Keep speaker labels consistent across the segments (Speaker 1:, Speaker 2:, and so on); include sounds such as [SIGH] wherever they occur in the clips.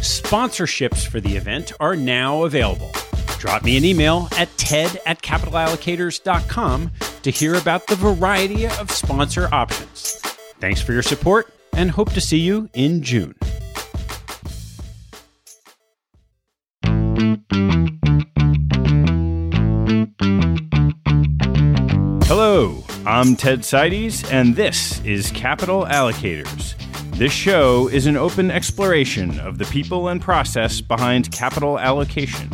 Speaker 1: Sponsorships for the event are now available. Drop me an email at ted at capitalallocators.com to hear about the variety of sponsor options. Thanks for your support and hope to see you in June. Hello, I'm Ted Seides, and this is Capital Allocators. This show is an open exploration of the people and process behind capital allocation.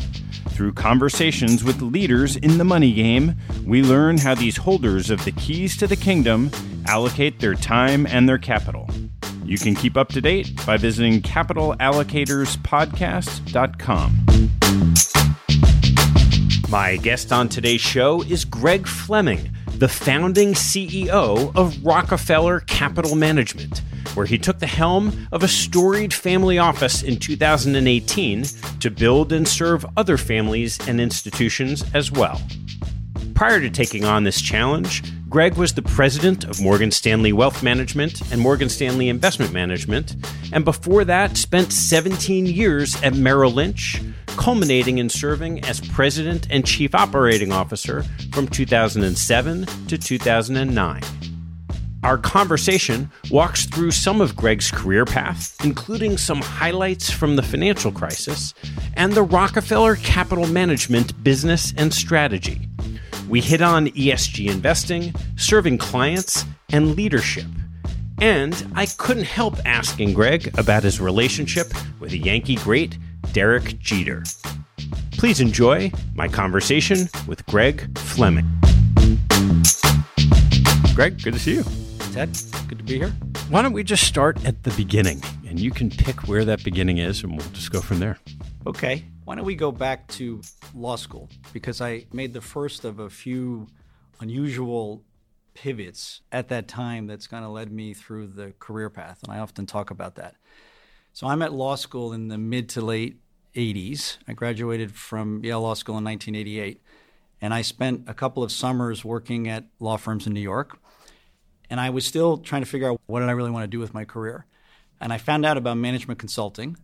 Speaker 1: Through conversations with leaders in the money game, we learn how these holders of the keys to the kingdom allocate their time and their capital. You can keep up to date by visiting capitalallocatorspodcast.com. My guest on today's show is Greg Fleming, the founding CEO of Rockefeller Capital Management where he took the helm of a storied family office in 2018 to build and serve other families and institutions as well. Prior to taking on this challenge, Greg was the president of Morgan Stanley Wealth Management and Morgan Stanley Investment Management, and before that spent 17 years at Merrill Lynch, culminating in serving as president and chief operating officer from 2007 to 2009. Our conversation walks through some of Greg's career path, including some highlights from the financial crisis and the Rockefeller Capital Management business and strategy. We hit on ESG investing, serving clients, and leadership. And I couldn't help asking Greg about his relationship with the Yankee great Derek Jeter. Please enjoy my conversation with Greg Fleming. Greg, good to see you.
Speaker 2: Ted, good to be here.
Speaker 1: Why don't we just start at the beginning and you can pick where that beginning is and we'll just go from there.
Speaker 2: Okay. Why don't we go back to law school? Because I made the first of a few unusual pivots at that time that's kind of led me through the career path. And I often talk about that. So I'm at law school in the mid to late 80s. I graduated from Yale Law School in 1988. And I spent a couple of summers working at law firms in New York. And I was still trying to figure out what did I really want to do with my career. And I found out about management consulting,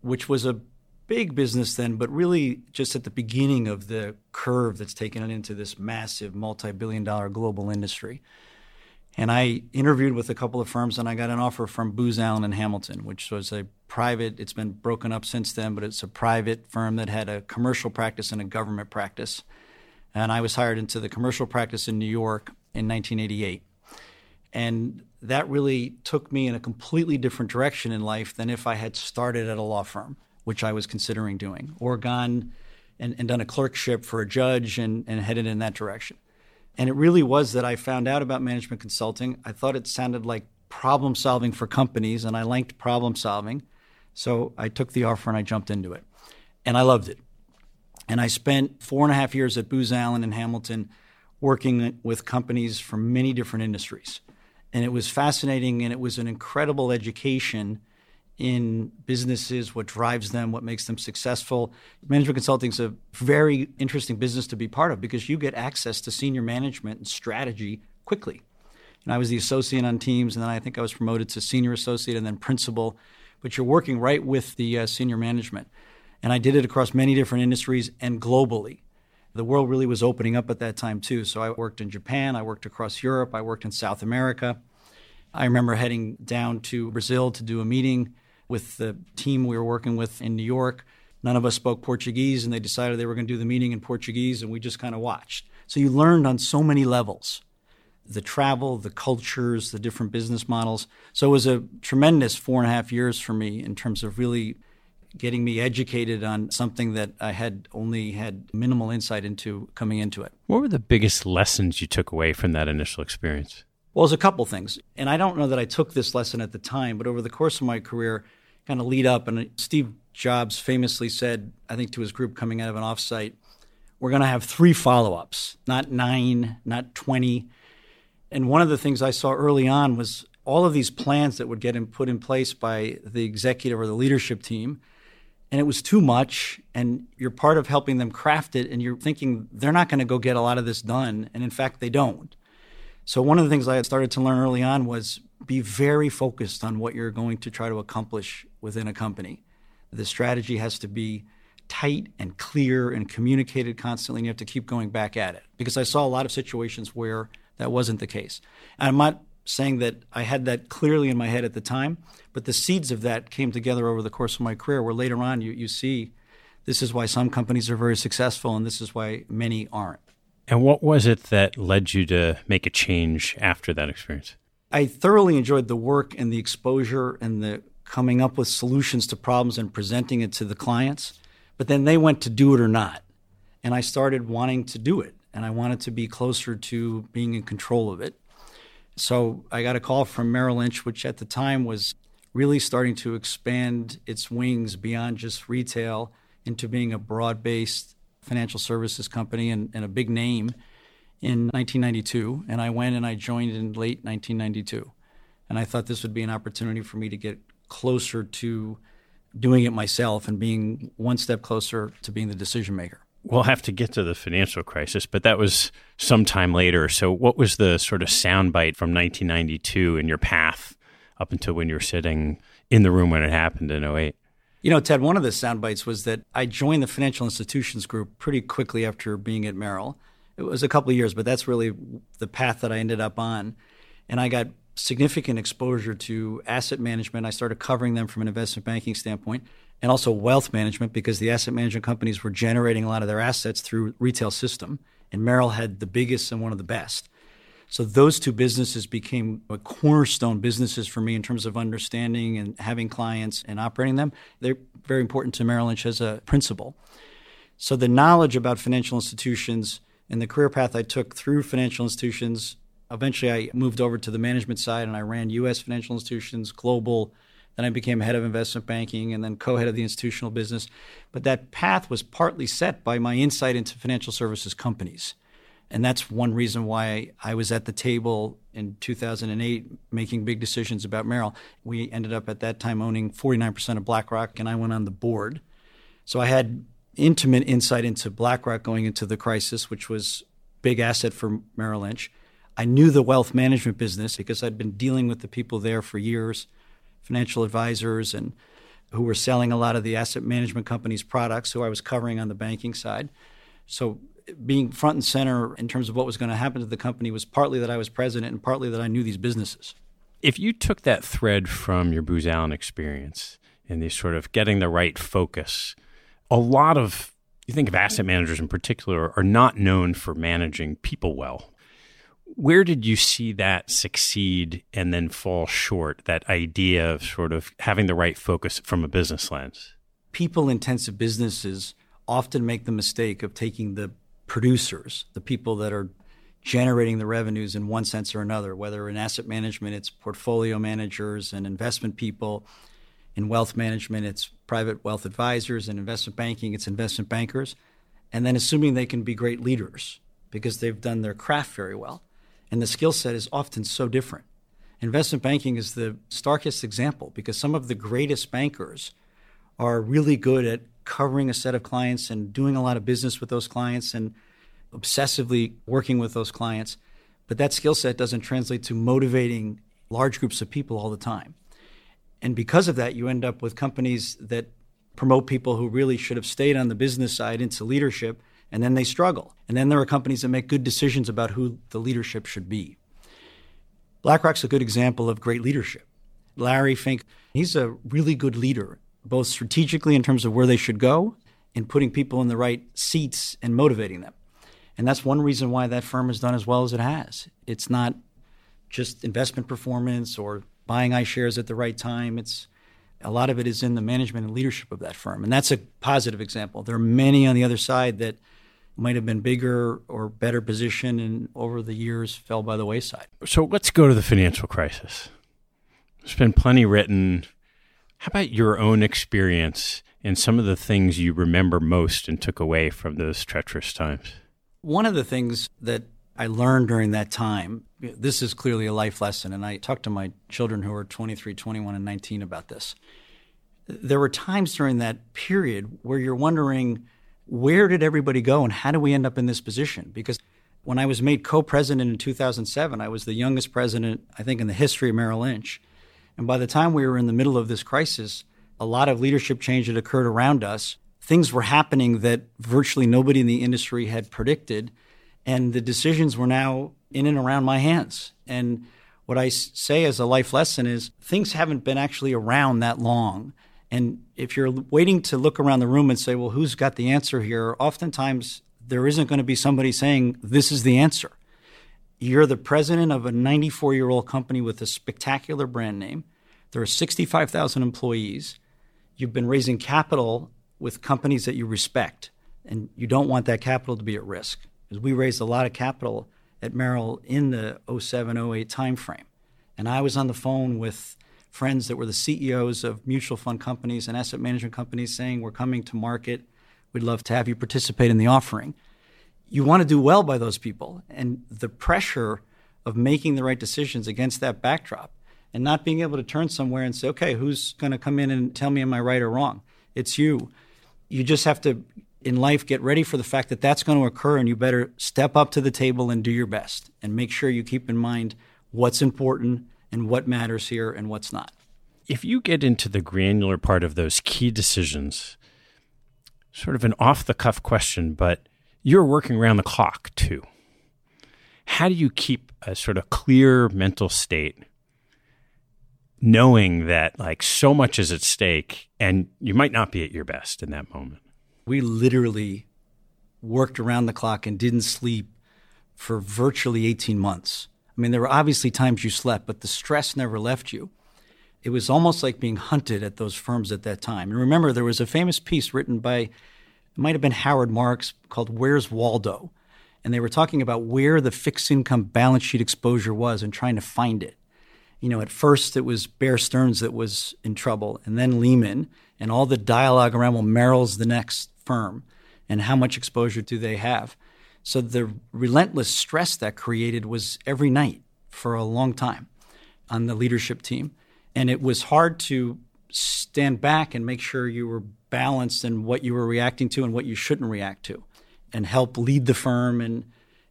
Speaker 2: which was a big business then, but really just at the beginning of the curve that's taken it into this massive multi billion dollar global industry. And I interviewed with a couple of firms and I got an offer from Booz Allen and Hamilton, which was a private, it's been broken up since then, but it's a private firm that had a commercial practice and a government practice. And I was hired into the commercial practice in New York in 1988. And that really took me in a completely different direction in life than if I had started at a law firm, which I was considering doing, or gone and, and done a clerkship for a judge and, and headed in that direction. And it really was that I found out about management consulting. I thought it sounded like problem solving for companies, and I liked problem solving. So I took the offer and I jumped into it. And I loved it. And I spent four and a half years at Booz Allen in Hamilton working with companies from many different industries. And it was fascinating and it was an incredible education in businesses, what drives them, what makes them successful. Management consulting is a very interesting business to be part of because you get access to senior management and strategy quickly. And I was the associate on teams, and then I think I was promoted to senior associate and then principal. But you're working right with the uh, senior management. And I did it across many different industries and globally. The world really was opening up at that time, too. So I worked in Japan, I worked across Europe, I worked in South America. I remember heading down to Brazil to do a meeting with the team we were working with in New York. None of us spoke Portuguese, and they decided they were going to do the meeting in Portuguese, and we just kind of watched. So you learned on so many levels the travel, the cultures, the different business models. So it was a tremendous four and a half years for me in terms of really getting me educated on something that I had only had minimal insight into coming into it.
Speaker 1: What were the biggest lessons you took away from that initial experience?
Speaker 2: Well, there's a couple things. And I don't know that I took this lesson at the time, but over the course of my career, kind of lead up, and Steve Jobs famously said, I think to his group coming out of an offsite, we're going to have three follow ups, not nine, not 20. And one of the things I saw early on was all of these plans that would get in, put in place by the executive or the leadership team and it was too much and you're part of helping them craft it and you're thinking they're not going to go get a lot of this done and in fact they don't so one of the things i had started to learn early on was be very focused on what you're going to try to accomplish within a company. The strategy has to be tight and clear and communicated constantly and you have to keep going back at it. Because i saw a lot of situations where that wasn't the case. And i'm not saying that I had that clearly in my head at the time, but the seeds of that came together over the course of my career, where later on you, you see this is why some companies are very successful and this is why many aren't.
Speaker 1: And what was it that led you to make a change after that experience?
Speaker 2: I thoroughly enjoyed the work and the exposure and the coming up with solutions to problems and presenting it to the clients. But then they went to do it or not. And I started wanting to do it. And I wanted to be closer to being in control of it. So I got a call from Merrill Lynch, which at the time was really starting to expand its wings beyond just retail into being a broad based financial services company and, and, a big name in 1992. And I went and I joined in late 1992. And I thought this would be an opportunity for me to get closer to doing it myself and being one step closer to being the decision maker
Speaker 1: we'll have to get to the financial crisis, but that was some time later. So, what was the sort of soundbite from 1992 in your path up until when you were sitting in the room when it happened in 08?
Speaker 2: You know, Ted, one of the sound bites was that I joined the financial institutions group pretty quickly after being at Merrill. It was a couple of years, but that's really the path that I ended up on. And I got significant exposure to asset management. I started covering them from an investment banking standpoint and also wealth management because the asset management companies were generating a lot of their assets through retail system and Merrill had the biggest and one of the best. So those two businesses became a cornerstone businesses for me in terms of understanding and having clients and operating them. They're very important to Merrill Lynch as a principal. So the knowledge about financial institutions and the career path I took through financial institutions, eventually I moved over to the management side and I ran US financial institutions, global then I became head of investment banking and then co head of the institutional business. But that path was partly set by my insight into financial services companies And that's one reason why I was at the table in 2008 making big decisions about Merrill. We ended up at that time owning 49% of BlackRock, and I went on the board. So I had intimate insight into BlackRock going into the crisis, which was big asset for Merrill Lynch. I knew the wealth management business because I'd been dealing with the people there for years, financial advisors and who were selling a lot of the asset management companies' products, who I was covering on the banking side. So being front and center in terms of what was going to happen to the company was partly that I was president and partly that I knew these businesses.
Speaker 1: If you took that thread from your Booz Allen experience and the sort of getting the right focus, a lot of you think of asset managers in particular are not known for managing people well. Where did you see that succeed and then fall short? That idea of sort of having the right focus from a business lens?
Speaker 2: People intensive businesses often make the mistake of taking the producers, the people that are generating the revenues in one sense or another, whether in asset management, it's portfolio managers and investment people. In wealth management, it's private wealth advisors. In investment banking, it's investment bankers. And then assuming they can be great leaders because they've done their craft very well. And the skill set is often so different. Investment banking is the starkest example because some of the greatest bankers are really good at covering a set of clients and doing a lot of business with those clients and obsessively working with those clients. But that skill set doesn't translate to motivating large groups of people all the time. And because of that, you end up with companies that promote people who really should have stayed on the business side into leadership, and then they struggle. And then there are companies that make good decisions about who the leadership should be. BlackRock's a good example of great leadership. Larry Fink, he's a really good leader both strategically in terms of where they should go and putting people in the right seats and motivating them. And that's one reason why that firm has done as well as it has. It's not just investment performance or buying iShares at the right time. It's a lot of it is in the management and leadership of that firm. And that's a positive example. There are many on the other side that might have been bigger or better positioned and over the years fell by the wayside.
Speaker 1: So let's go to the financial crisis. There's been plenty written how about your own experience and some of the things you remember most and took away from those treacherous times?
Speaker 2: One of the things that I learned during that time, this is clearly a life lesson, and I talked to my children who are 23, 21, and 19 about this. There were times during that period where you're wondering, where did everybody go and how do we end up in this position? Because when I was made co president in 2007, I was the youngest president, I think, in the history of Merrill Lynch. And by the time we were in the middle of this crisis, a lot of leadership change had occurred around us. Things were happening that virtually nobody in the industry had predicted. And the decisions were now in and around my hands. And what I say as a life lesson is things haven't been actually around that long. And if you're waiting to look around the room and say, well, who's got the answer here? Oftentimes there isn't going to be somebody saying, this is the answer. You're the president of a 94 year old company with a spectacular brand name. There are 65,000 employees. You've been raising capital with companies that you respect, and you don't want that capital to be at risk. Because we raised a lot of capital at Merrill in the 07 08 timeframe. And I was on the phone with friends that were the CEOs of mutual fund companies and asset management companies saying, We're coming to market. We'd love to have you participate in the offering you want to do well by those people. And the pressure of making the right decisions against that backdrop and not being able to turn somewhere and say, okay, who's going to come in and tell me am I right or wrong? It's you. You just have to, in life, get ready for the fact that that's going to occur and you better step up to the table and do your best and make sure you keep in mind what's important and what matters here and what's not.
Speaker 1: If you get into the granular part of those key decisions, sort of an off the cuff question, but you're working around the clock too. How do you keep a sort of clear mental state knowing that like so much is at stake and you might not be at your best in that moment?
Speaker 2: We literally worked around the clock and didn't sleep for virtually 18 months. I mean, there were obviously times you slept, but the stress never left you. It was almost like being hunted at those firms at that time. And remember, there was a famous piece written by it might have been Howard Marks called Where's Waldo? And they were talking about where the fixed income balance sheet exposure was and trying to find it. You know, at first it was Bear Stearns that was in trouble, and then Lehman, and all the dialogue around, well, Merrill's the next firm, and how much exposure do they have? So the relentless stress that created was every night for a long time on the leadership team. And it was hard to stand back and make sure you were balanced in what you were reacting to and what you shouldn't react to and help lead the firm and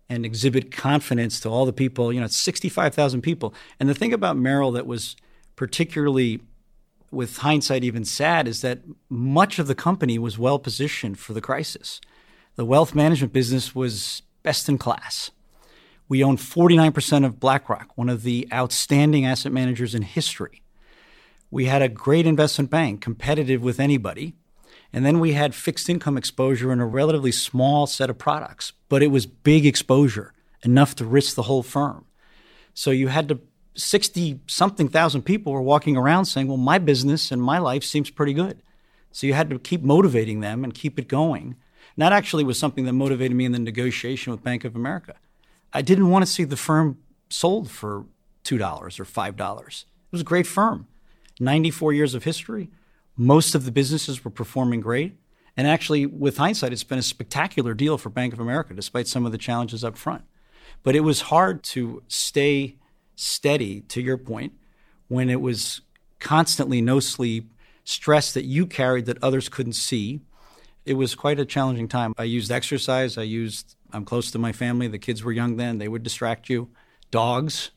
Speaker 2: and exhibit confidence to all the people, you know, it's 65,000 people. And the thing about Merrill that was particularly with hindsight even sad is that much of the company was well positioned for the crisis. The wealth management business was best in class. We own 49% of BlackRock, one of the outstanding asset managers in history. We had a great investment bank, competitive with anybody. And then we had fixed income exposure in a relatively small set of products, but it was big exposure, enough to risk the whole firm. So you had to 60 something thousand people were walking around saying, "Well, my business and my life seems pretty good." So you had to keep motivating them and keep it going. And that actually was something that motivated me in the negotiation with Bank of America. I didn't want to see the firm sold for $2 or $5. It was a great firm. 94 years of history. Most of the businesses were performing great. And actually, with hindsight, it's been a spectacular deal for Bank of America, despite some of the challenges up front. But it was hard to stay steady, to your point, when it was constantly no sleep, stress that you carried that others couldn't see. It was quite a challenging time. I used exercise. I used, I'm close to my family. The kids were young then. They would distract you. Dogs.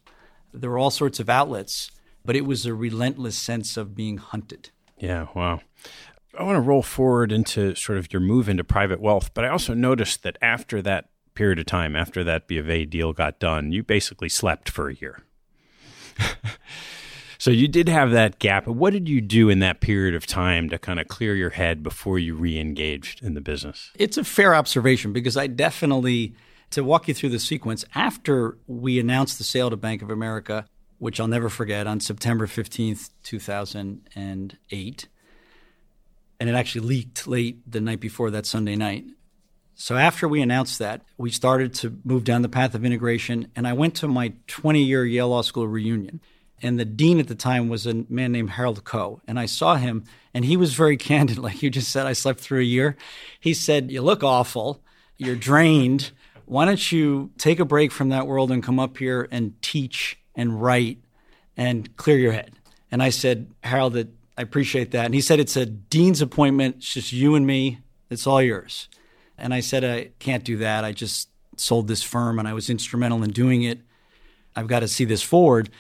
Speaker 2: There were all sorts of outlets but it was a relentless sense of being hunted.
Speaker 1: Yeah, wow. I want to roll forward into sort of your move into private wealth, but I also noticed that after that period of time, after that B of A deal got done, you basically slept for a year. [LAUGHS] so you did have that gap. What did you do in that period of time to kind of clear your head before you re-engaged in the business?
Speaker 2: It's a fair observation because I definitely to walk you through the sequence after we announced the sale to Bank of America, which I'll never forget, on September 15th, 2008. And it actually leaked late the night before that Sunday night. So after we announced that, we started to move down the path of integration. And I went to my 20 year Yale Law School reunion. And the dean at the time was a man named Harold Koh. And I saw him, and he was very [LAUGHS] candid. Like you just said, I slept through a year. He said, You look awful. You're drained. Why don't you take a break from that world and come up here and teach and write and clear your head. And I said, Harold, I appreciate that. And he said, It's a dean's appointment. It's just you and me. It's all yours. And I said, I can't do that. I just sold this firm and I was instrumental in doing it. I've got to see this forward.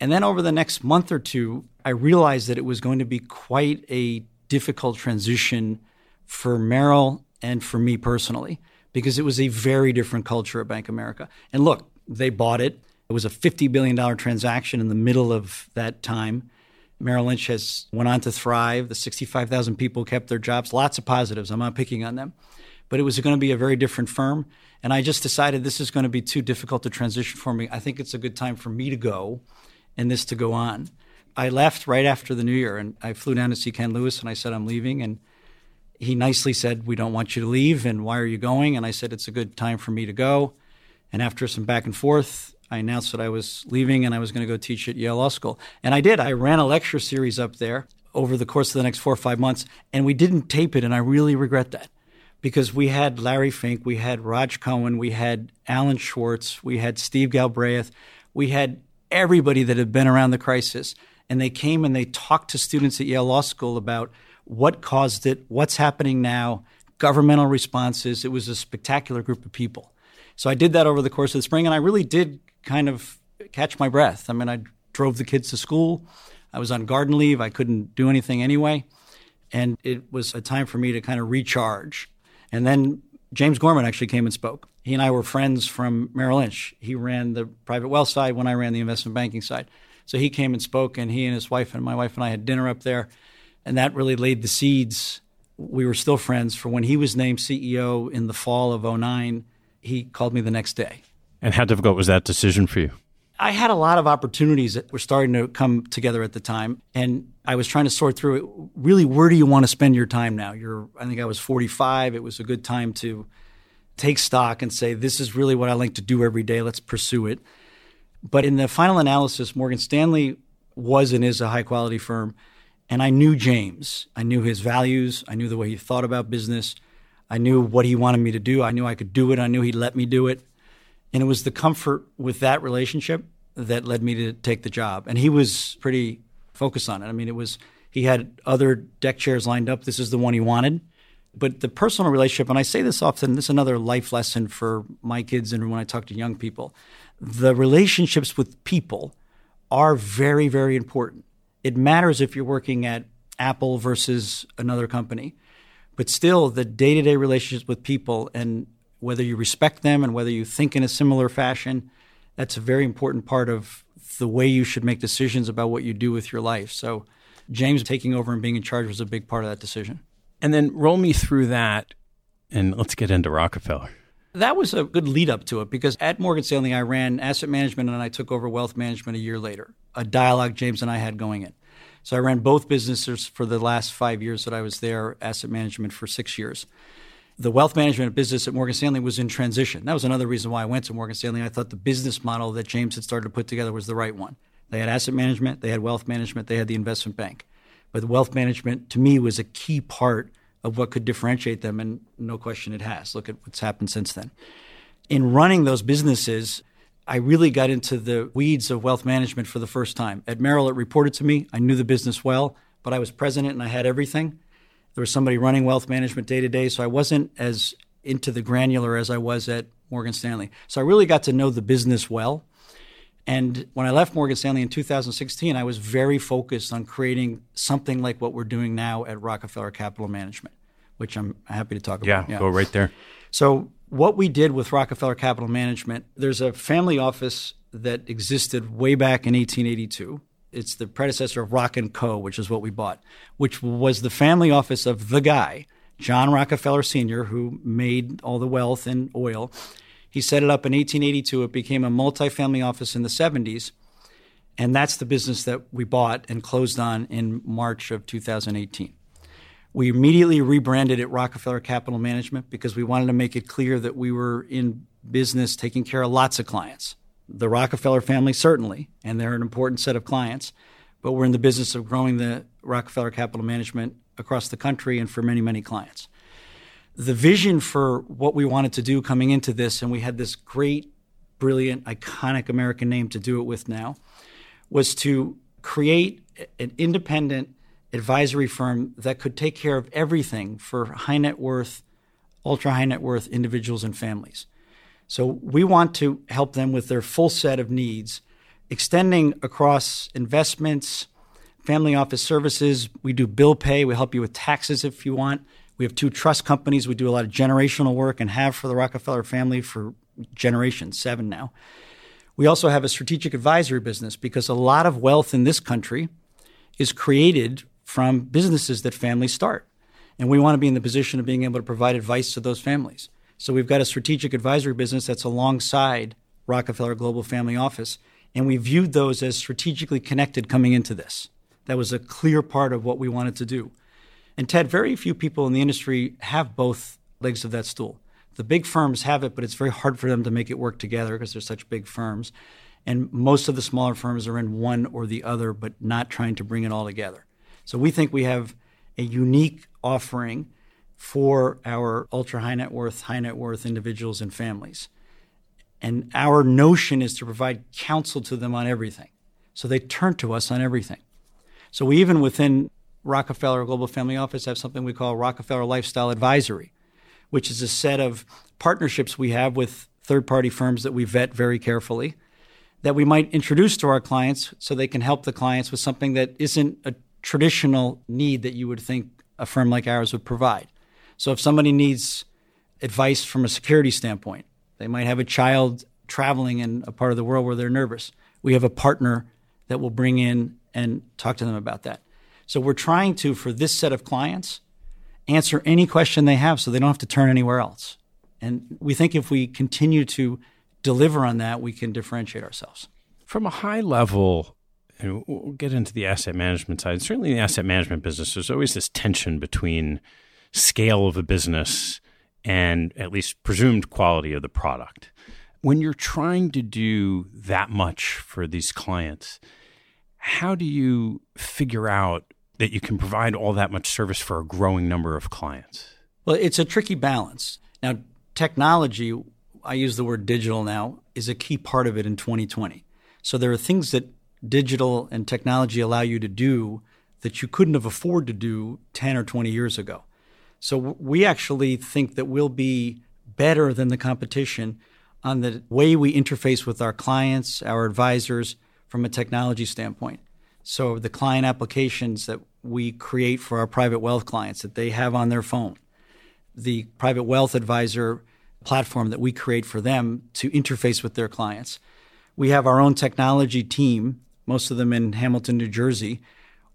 Speaker 2: And then over the next month or two, I realized that it was going to be quite a difficult transition for Merrill and for me personally, because it was a very different culture at Bank America. And look, they bought it. It was a $50 billion transaction in the middle of that time. Merrill Lynch has went on to thrive. The 65,000 people kept their jobs. Lots of positives. I'm not picking on them. But it was going to be a very different firm. And I just decided this is going to be too difficult to transition for me. I think it's a good time for me to go and this to go on. I left right after the new year and I flew down to see Ken Lewis and I said, I'm leaving. And he nicely said, We don't want you to leave. And why are you going? And I said, It's a good time for me to go. And after some back and forth, I announced that I was leaving and I was going to go teach at Yale Law School. And I did. I ran a lecture series up there over the course of the next four or five months, and we didn't tape it, and I really regret that because we had Larry Fink, we had Rodge Cohen, we had Alan Schwartz, we had Steve Galbraith, we had everybody that had been around the crisis, and they came and they talked to students at Yale Law School about what caused it, what's happening now, governmental responses. It was a spectacular group of people. So I did that over the course of the spring, and I really did kind of catch my breath. I mean, I drove the kids to school. I was on garden leave. I couldn't do anything anyway. And it was a time for me to kind of recharge. And then James Gorman actually came and spoke. He and I were friends from Merrill Lynch. He ran the private wealth side when I ran the investment banking side. So he came and spoke, and he and his wife and my wife and I had dinner up there. And that really laid the seeds. We were still friends for when he was named CEO in the fall of 09. He called me the next day
Speaker 1: and how difficult was that decision for you?
Speaker 2: I had a lot of opportunities that were starting to come together at the time, and I was trying to sort through it. Really, where do you want to spend your time now? You're, I think I was 45. It was a good time to take stock and say, this is really what I like to do every day. Let's pursue it. But in the final analysis, Morgan Stanley was and is a high quality firm. And I knew James. I knew his values. I knew the way he thought about business. I knew what he wanted me to do. I knew I could do it. I knew he'd let me do it. And it was the comfort with that relationship that led me to take the job. And he was pretty focused on it. I mean, it was, he had other deck chairs lined up. This is the one he wanted. But the personal relationship, and I say this often, this is another life lesson for my kids and when I talk to young people. The relationships with people are very, very important. It matters if you're working at Apple versus another company. But still, the day to day relationships with people and whether you respect them and whether you think in a similar fashion, that's a very important part of the way you should make decisions about what you do with your life. So, James taking over and being in charge was a big part of that decision.
Speaker 1: And then roll me through that and let's get into Rockefeller.
Speaker 2: That was a good lead up to it because at Morgan Stanley, I ran asset management and I took over wealth management a year later, a dialogue James and I had going in. So I ran both businesses for the last five years that I was there, asset management for six years. The wealth management business at Morgan Stanley was in transition. That was another reason why I went to Morgan Stanley. I thought the business model that James had started to put together was the right one. They had asset management, they had wealth management, they had the investment bank. But wealth management, to me, was a key part of what could differentiate them, and no question it has. Look at what's happened since then. In running those businesses, I really got into the weeds of wealth management for the first time. At Merrill, it reported to me. I knew the business well, but I was president and I had everything. There was somebody running wealth management day to day, so I wasn't as into the granular as I was at Morgan Stanley. So I really got to know the business well. And when I left Morgan Stanley in 2016, I was very focused on creating something like what we're doing now at Rockefeller Capital Management, which I'm happy to talk
Speaker 1: about. Yeah, go right there.
Speaker 2: So, what we did with Rockefeller Capital Management, there's a family office that existed way back in 1882. It's the predecessor of Rock and Co., which is what we bought, which was the family office of the guy, John Rockefeller Sr., who made all the wealth in oil he set it up in 1882. It became a multifamily office in the 70s. And that's the business that we bought and closed on in March of 2018. We immediately rebranded it Rockefeller Capital Management because we wanted to make it clear that we were in business taking care of lots of clients. The Rockefeller family, certainly, and they're an important set of clients, but we're in the business of growing the Rockefeller Capital Management across the country and for many, many clients the vision for what we wanted to do coming into this, and we had this great, brilliant, iconic American name to do it with now, was to create an independent advisory firm that could take care of everything for high net worth, ultra high net worth individuals and families. So we want to help them with their full set of needs, extending across investments, family office services. We do bill pay. We help you with taxes if you want. We have two trust companies. We do a lot of generational work and have for the Rockefeller family for generations, seven now. We also have a strategic advisory business because a lot of wealth in this country is created from businesses that families start. And we want to be in the position of being able to provide advice to those families. So we've got a strategic advisory business that's alongside Rockefeller Global Family Office. And we viewed those as strategically connected coming into this. That was a clear part of what we wanted to do. And Ted, very few people in the industry have both legs of that stool. The big firms have it, but it's very hard for them to make it work together because they're such big firms. And most of the smaller firms are in one or the other, but not trying to bring it all together. So we think we have a unique offering for our ultra high net worth, high net worth individuals and families. And our notion is to provide counsel to them on everything. So they turn to us on everything. So we even within Rockefeller Global Family Office have something we call Rockefeller Lifestyle Advisory, which is a set of partnerships we have with third party firms that we vet very carefully that we might introduce to our clients so they can help the clients with something that isn't a traditional need that you would think a firm like ours would provide. So if somebody needs advice from a security standpoint, they might have a child traveling in a part of the world where they're nervous. We have a partner that will bring in and talk to them about that. So we're trying to, for this set of clients, answer any question they have so they don't have to turn anywhere else. And we think if we continue to deliver on that, we can differentiate ourselves.
Speaker 1: From a high level, and we'll get into the asset management side. Certainly, in the asset management business, there's always this tension between scale of a business and at least presumed quality of the product. When you're trying to do that much for these clients, how do you figure out that you can provide all that much service for a growing number of clients?
Speaker 2: Well, it's a tricky balance. Now, technology, I use the word digital now, is a key part of it in 2020. So there are things that digital and technology allow you to do that you couldn't have afforded to do 10 or 20 years ago. So we actually think that we'll be better than the competition on the way we interface with our clients, our advisors from a technology standpoint. So the client applications that we create for our private wealth clients that they have on their phone, the private wealth advisor platform that we create for them to interface with their clients. We have our own technology team, most of them in Hamilton, New Jersey,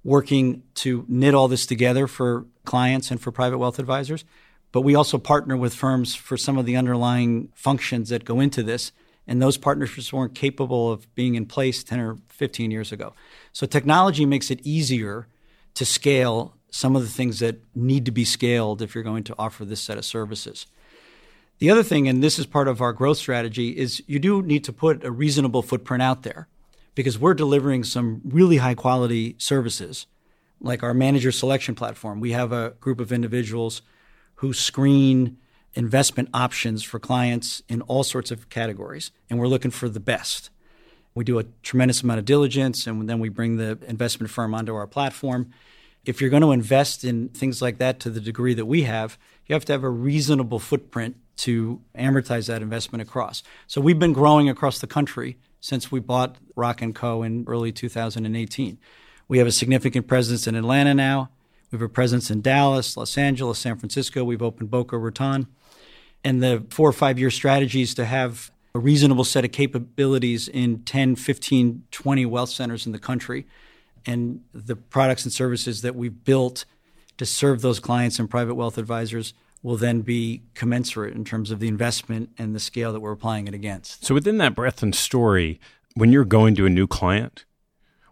Speaker 2: working to knit all this together for clients and for private wealth advisors. But we also partner with firms for some of the underlying functions that go into this. And those partnerships weren't capable of being in place 10 or 15 years ago. So technology makes it easier to scale some of the things that need to be scaled if you're going to offer this set of services. The other thing, and this is part of our growth strategy, is you do need to put a reasonable footprint out there because we're delivering some really high quality services, like our manager selection platform. We have a group of individuals who screen investment options for clients in all sorts of categories, and we're looking for the best. We do a tremendous amount of diligence, and then we bring the investment firm onto our platform. If you're going to invest in things like that to the degree that we have, you have to have a reasonable footprint to amortize that investment across. So we've been growing across the country since we bought Rock & Co. in early 2018. We have a significant presence in Atlanta now. We have a presence in Dallas, Los Angeles, San Francisco. We've opened Boca Raton. And the four or five year strategy is to have a reasonable set of capabilities in 10, 15, 20 wealth centers in the country. And the products and services that we've built to serve those clients and private wealth advisors will then be commensurate in terms of the investment and the scale that we're applying it against.
Speaker 1: So, within that breadth and story, when you're going to a new client,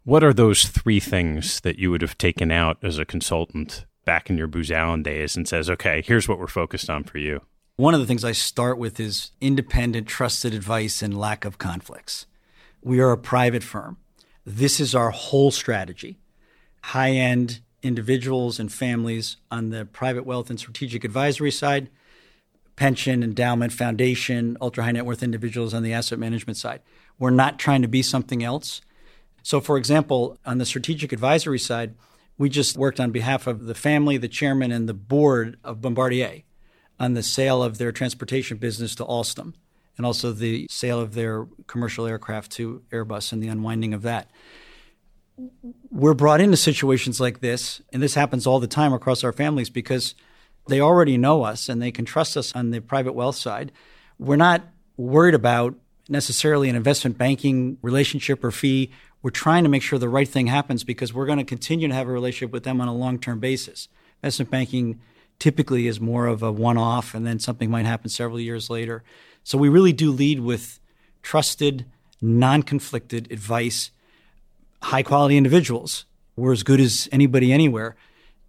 Speaker 1: what are those three things that you would have taken out as a consultant back in your Booz Allen days and says, okay, here's what we're focused on for you?
Speaker 2: One of the things I start with is independent, trusted advice and lack of conflicts. We are a private firm. This is our whole strategy. High end individuals and families on the private wealth and strategic advisory side, pension, endowment, foundation, ultra high net worth individuals on the asset management side. We're not trying to be something else. So, for example, on the strategic advisory side, we just worked on behalf of the family, the chairman, and the board of Bombardier on the sale of their transportation business to Alstom and also the sale of their commercial aircraft to Airbus and the unwinding of that we're brought into situations like this, and this happens all the time across our families because they already know us and they can trust us on the private wealth side. We're not worried about necessarily an investment banking relationship or fee. We're trying to make sure the right thing happens because we're going to continue to have a relationship with them on a long term basis. Investment banking typically is more of a one off, and then something might happen several years later. So we really do lead with trusted, non conflicted advice high quality individuals. We're as good as anybody anywhere.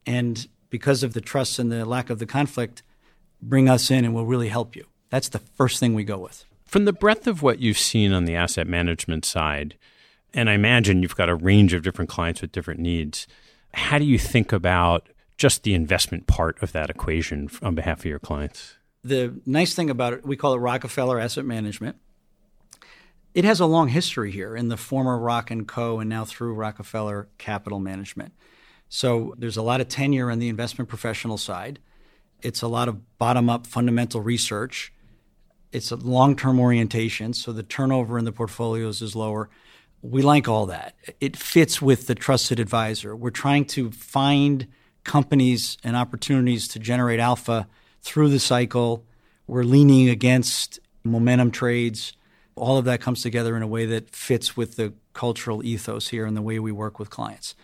Speaker 2: And because of the trust and the lack of the conflict, bring us in and we'll really help you. That's the first thing we go with.
Speaker 1: From the breadth of what you've seen on the asset management side, and I imagine you've got a range of different clients with different needs, how do you think about just the investment part of that equation on behalf of your clients?
Speaker 2: The nice thing about it, we call it Rockefeller Asset Management it has a long history here in the former Rock and Co. and now through Rockefeller Capital Management. So there's a lot of tenure on the investment professional side. It's a lot of bottom up fundamental research. It's a long term orientation, so the turnover in the portfolios is lower. We like all that. It fits with the trusted advisor. We're trying to find companies and opportunities to generate alpha through the cycle. We're leaning against momentum trades all of that comes together in a way that fits with the cultural ethos here and the way we work with clients.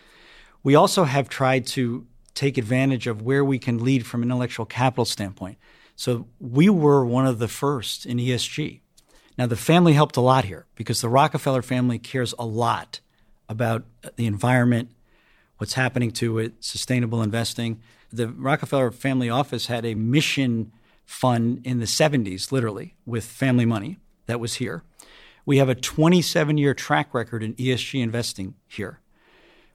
Speaker 2: We also have tried to take advantage of where we can lead from an intellectual capital standpoint. So we were one of the first in ESG. Now, the family helped a lot here because the Rockefeller family cares a lot about the environment, what's happening to it, sustainable investing. The Rockefeller family office had a mission fund in the 70s, literally, with family money that was here. We have a 27 year track record in ESG investing here.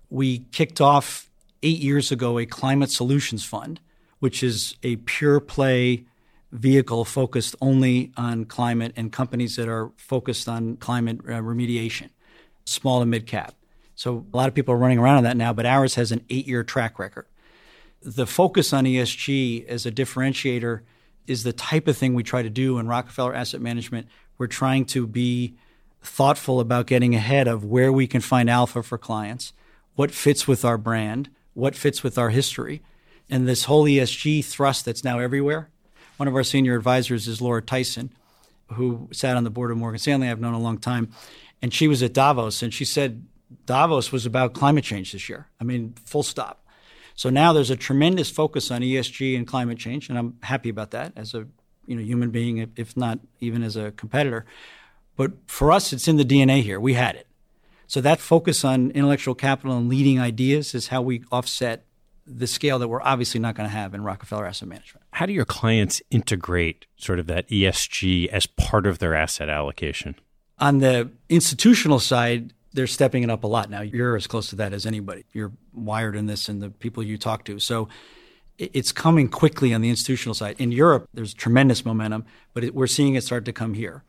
Speaker 2: We kicked off eight years ago a climate solutions fund, which is a pure play vehicle focused only on climate and companies that are focused on climate uh, remediation, small and mid cap. So a lot of people are running around on that now, but ours has an eight year track record. The focus on ESG as a differentiator is the type of thing we try to do in Rockefeller Asset Management. We're trying to be thoughtful about getting ahead of where we can find alpha for clients, what fits with our brand, what fits with our history. And this whole ESG thrust that's now everywhere. One of our senior advisors is Laura Tyson, who sat on the board of Morgan Stanley. I've known a long time. And she was at Davos and she said Davos was about climate change this year. I mean, full stop. So now there's a tremendous focus on ESG and climate change, and I'm happy about that as a you know human being, if not even as a competitor. But for us, it's in the DNA here. We had it. So that focus on intellectual capital and leading ideas is how we offset the scale that we're obviously not going to have in Rockefeller Asset Management.
Speaker 1: How do your clients integrate sort of that ESG as part of their asset allocation?
Speaker 2: On the institutional side, they're stepping it up a lot now. You're as close to that as anybody. You're wired in this and the people you talk to. So it's coming quickly on the institutional side. In Europe, there's tremendous momentum, but it, we're seeing it start to come here.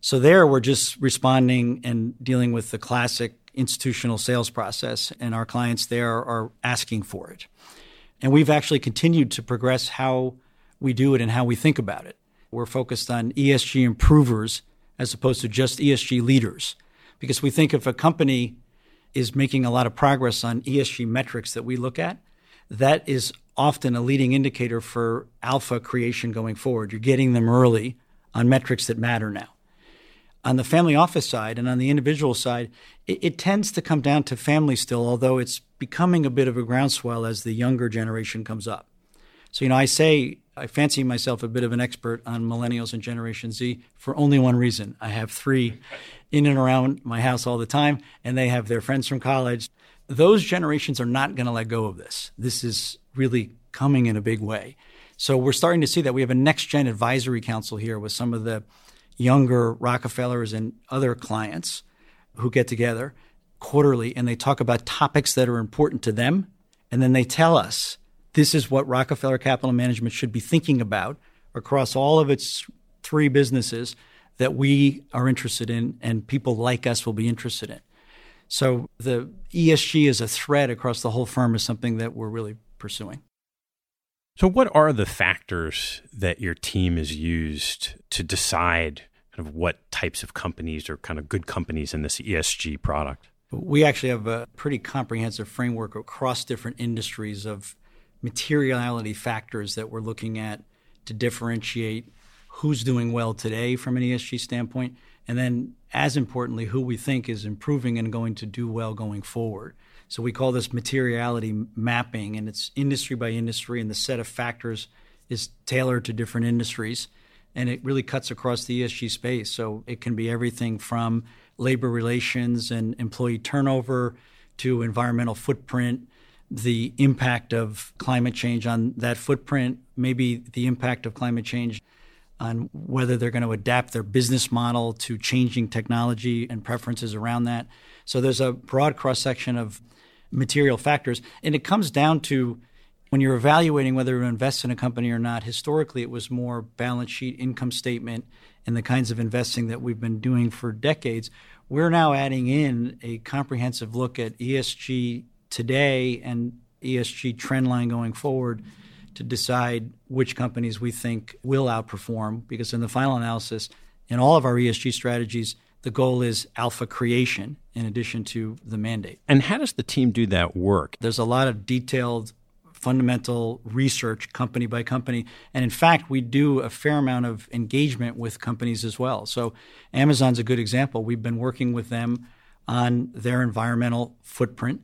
Speaker 2: So there, we're just responding and dealing with the classic institutional sales process, and our clients there are asking for it. And we've actually continued to progress how we do it and how we think about it. We're focused on ESG improvers as opposed to just ESG leaders, because we think if a company is making a lot of progress on ESG metrics that we look at, that is often a leading indicator for alpha creation going forward. You're getting them early on metrics that matter now on the family office side and on the individual side, it, it, tends to come down to family still, although it's becoming a bit of a groundswell as the younger generation comes up. So, you know, I say I fancy myself a bit of an expert on millennials and Generation Z for only one reason. I have three [LAUGHS] in and around my house all the time, and they have their friends from college. Those generations are not going to let go of this. This is really coming in a big way. So, we're starting to see that. We have a next gen advisory council here with some of the younger Rockefellers and other clients who get together quarterly and they talk about topics that are important to them. And then they tell us this is what Rockefeller Capital Management should be thinking about across all of its three businesses that we are interested in and people like us will be interested in. So the ESG as a thread across the whole firm is something that we're really pursuing.
Speaker 1: So, what are the factors that your team has used to decide kind of what types of companies are kind of good companies in this ESG product?
Speaker 2: We actually have a pretty comprehensive framework across different industries of materiality factors that we're looking at to differentiate who's doing well today from an ESG standpoint, and then, as importantly, who we think is improving and going to do well going forward. So we call this materiality mapping, and it's industry by industry, and the set of factors is tailored to different industries and it really cuts across the ESG space. So it can be everything from labor relations and employee turnover to environmental footprint, the impact of climate change on that footprint, maybe the impact of climate change on whether they're going to adapt their business model to changing technology and preferences around that. So there's a broad cross section of material factors, and it comes down to when you're evaluating whether to invest in a company or not, historically it was more balance sheet, income statement, and the kinds of investing that we've been doing for decades. We're now adding in a comprehensive look at ESG today and ESG trend line going forward to decide which companies we think will outperform. Because in the final analysis, in all of our ESG strategies, the goal is alpha creation in addition to the mandate.
Speaker 1: And how does the team do that work?
Speaker 2: There's a lot of detailed fundamental research company by company. And in fact, we do a fair amount of engagement with companies as well. So Amazon's a good example. We've been working with them on their environmental footprint.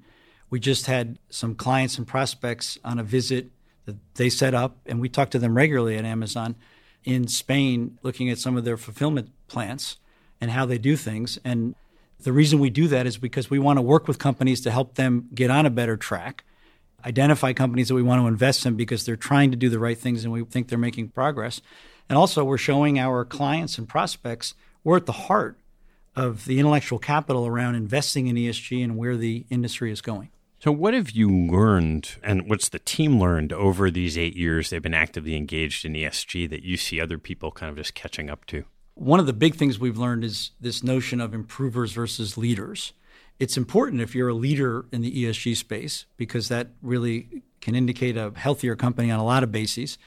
Speaker 2: We just had some clients and prospects on a visit that they set up, and we talk to them regularly at Amazon in Spain, looking at some of their fulfillment plants and how they do things. And the reason we do that is because we want to work with companies to help them get on a better track identify companies that we want to invest in because they're trying to do the right things and we think they're making progress. And also, we're showing our clients and prospects we're at the heart of the intellectual capital around investing in ESG and where the industry is going.
Speaker 1: So, what have you learned, and what's the team learned over these eight years they've been actively engaged in ESG that you see other people kind of just catching up to?
Speaker 2: One of the big things we've learned is this notion of improvers versus leaders. It's important if you're a leader in the ESG space because that really can indicate a healthier company on a lot of bases.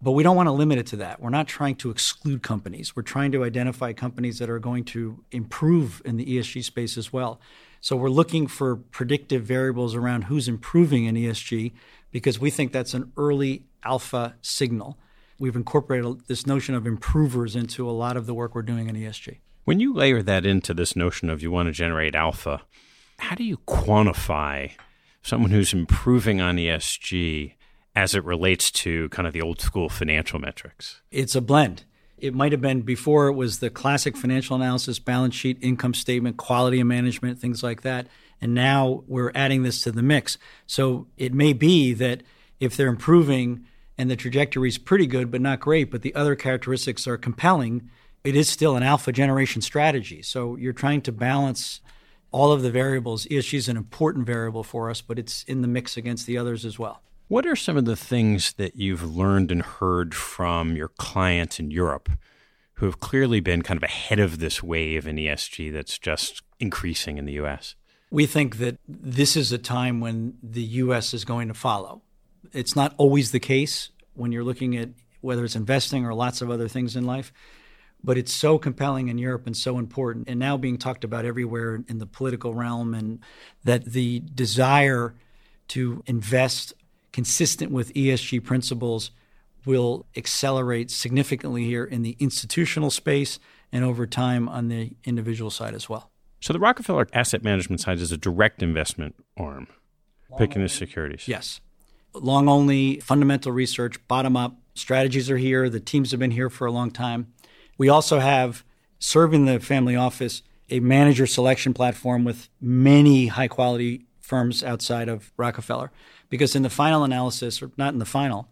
Speaker 2: But we don't want to limit it to that. We're not trying to exclude companies. We're trying to identify companies that are going to improve in the ESG space as well. So we're looking for predictive variables around who's improving in ESG because we think that's an early alpha signal. We've incorporated this notion of improvers into a lot of the work we're doing in ESG.
Speaker 1: When you layer that into this notion of you want to generate alpha, how do you quantify someone who's improving on ESG as it relates to kind of the old school financial metrics?
Speaker 2: It's a blend. It might have been before it was the classic financial analysis, balance sheet, income statement, quality of management, things like that. And now we're adding this to the mix. So it may be that if they're improving and the trajectory is pretty good, but not great, but the other characteristics are compelling, it is still an alpha generation strategy. So you're trying to balance all of the variables. ESG is an important variable for us, but it's in the mix against the others as well.
Speaker 1: What are some of the things that you've learned and heard from your clients in Europe who have clearly been kind of ahead of this wave in ESG that's just increasing in the US?
Speaker 2: We think that this is a time when the US is going to follow. It's not always the case when you're looking at whether it's investing or lots of other things in life, but it's so compelling in Europe and so important and now being talked about everywhere in the political realm and that the desire to invest consistent with ESG principles will accelerate significantly here in the institutional space and over time on the individual side as well.
Speaker 1: So the Rockefeller Asset Management side is a direct investment arm, Long picking the securities.
Speaker 2: Yes. Long only, fundamental research, bottom up. Strategies are here. The teams have been here for a long time. We also have, serving the family office, a manager selection platform with many high quality firms outside of Rockefeller. Because in the final analysis, or not in the final,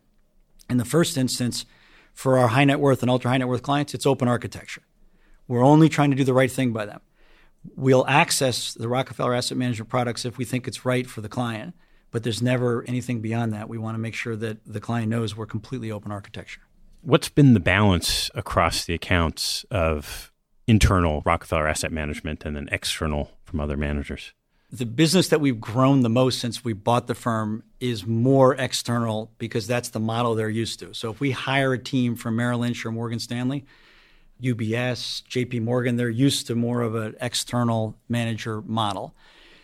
Speaker 2: in the first instance, for our high net worth and ultra high net worth clients, it's open architecture. We're only trying to do the right thing by them. We'll access the Rockefeller Asset Management products if we think it's right for the client, but there's never anything beyond that. We want to make sure that the client knows we're completely open architecture.
Speaker 1: What's been the balance across the accounts of internal Rockefeller Asset Management and then external from other managers?
Speaker 2: the business that we've grown the most since we bought the firm is more external because that's the model they're used to. So if we hire a team from Merrill Lynch or Morgan Stanley, UBS, JP Morgan, they're used to more of an external manager model.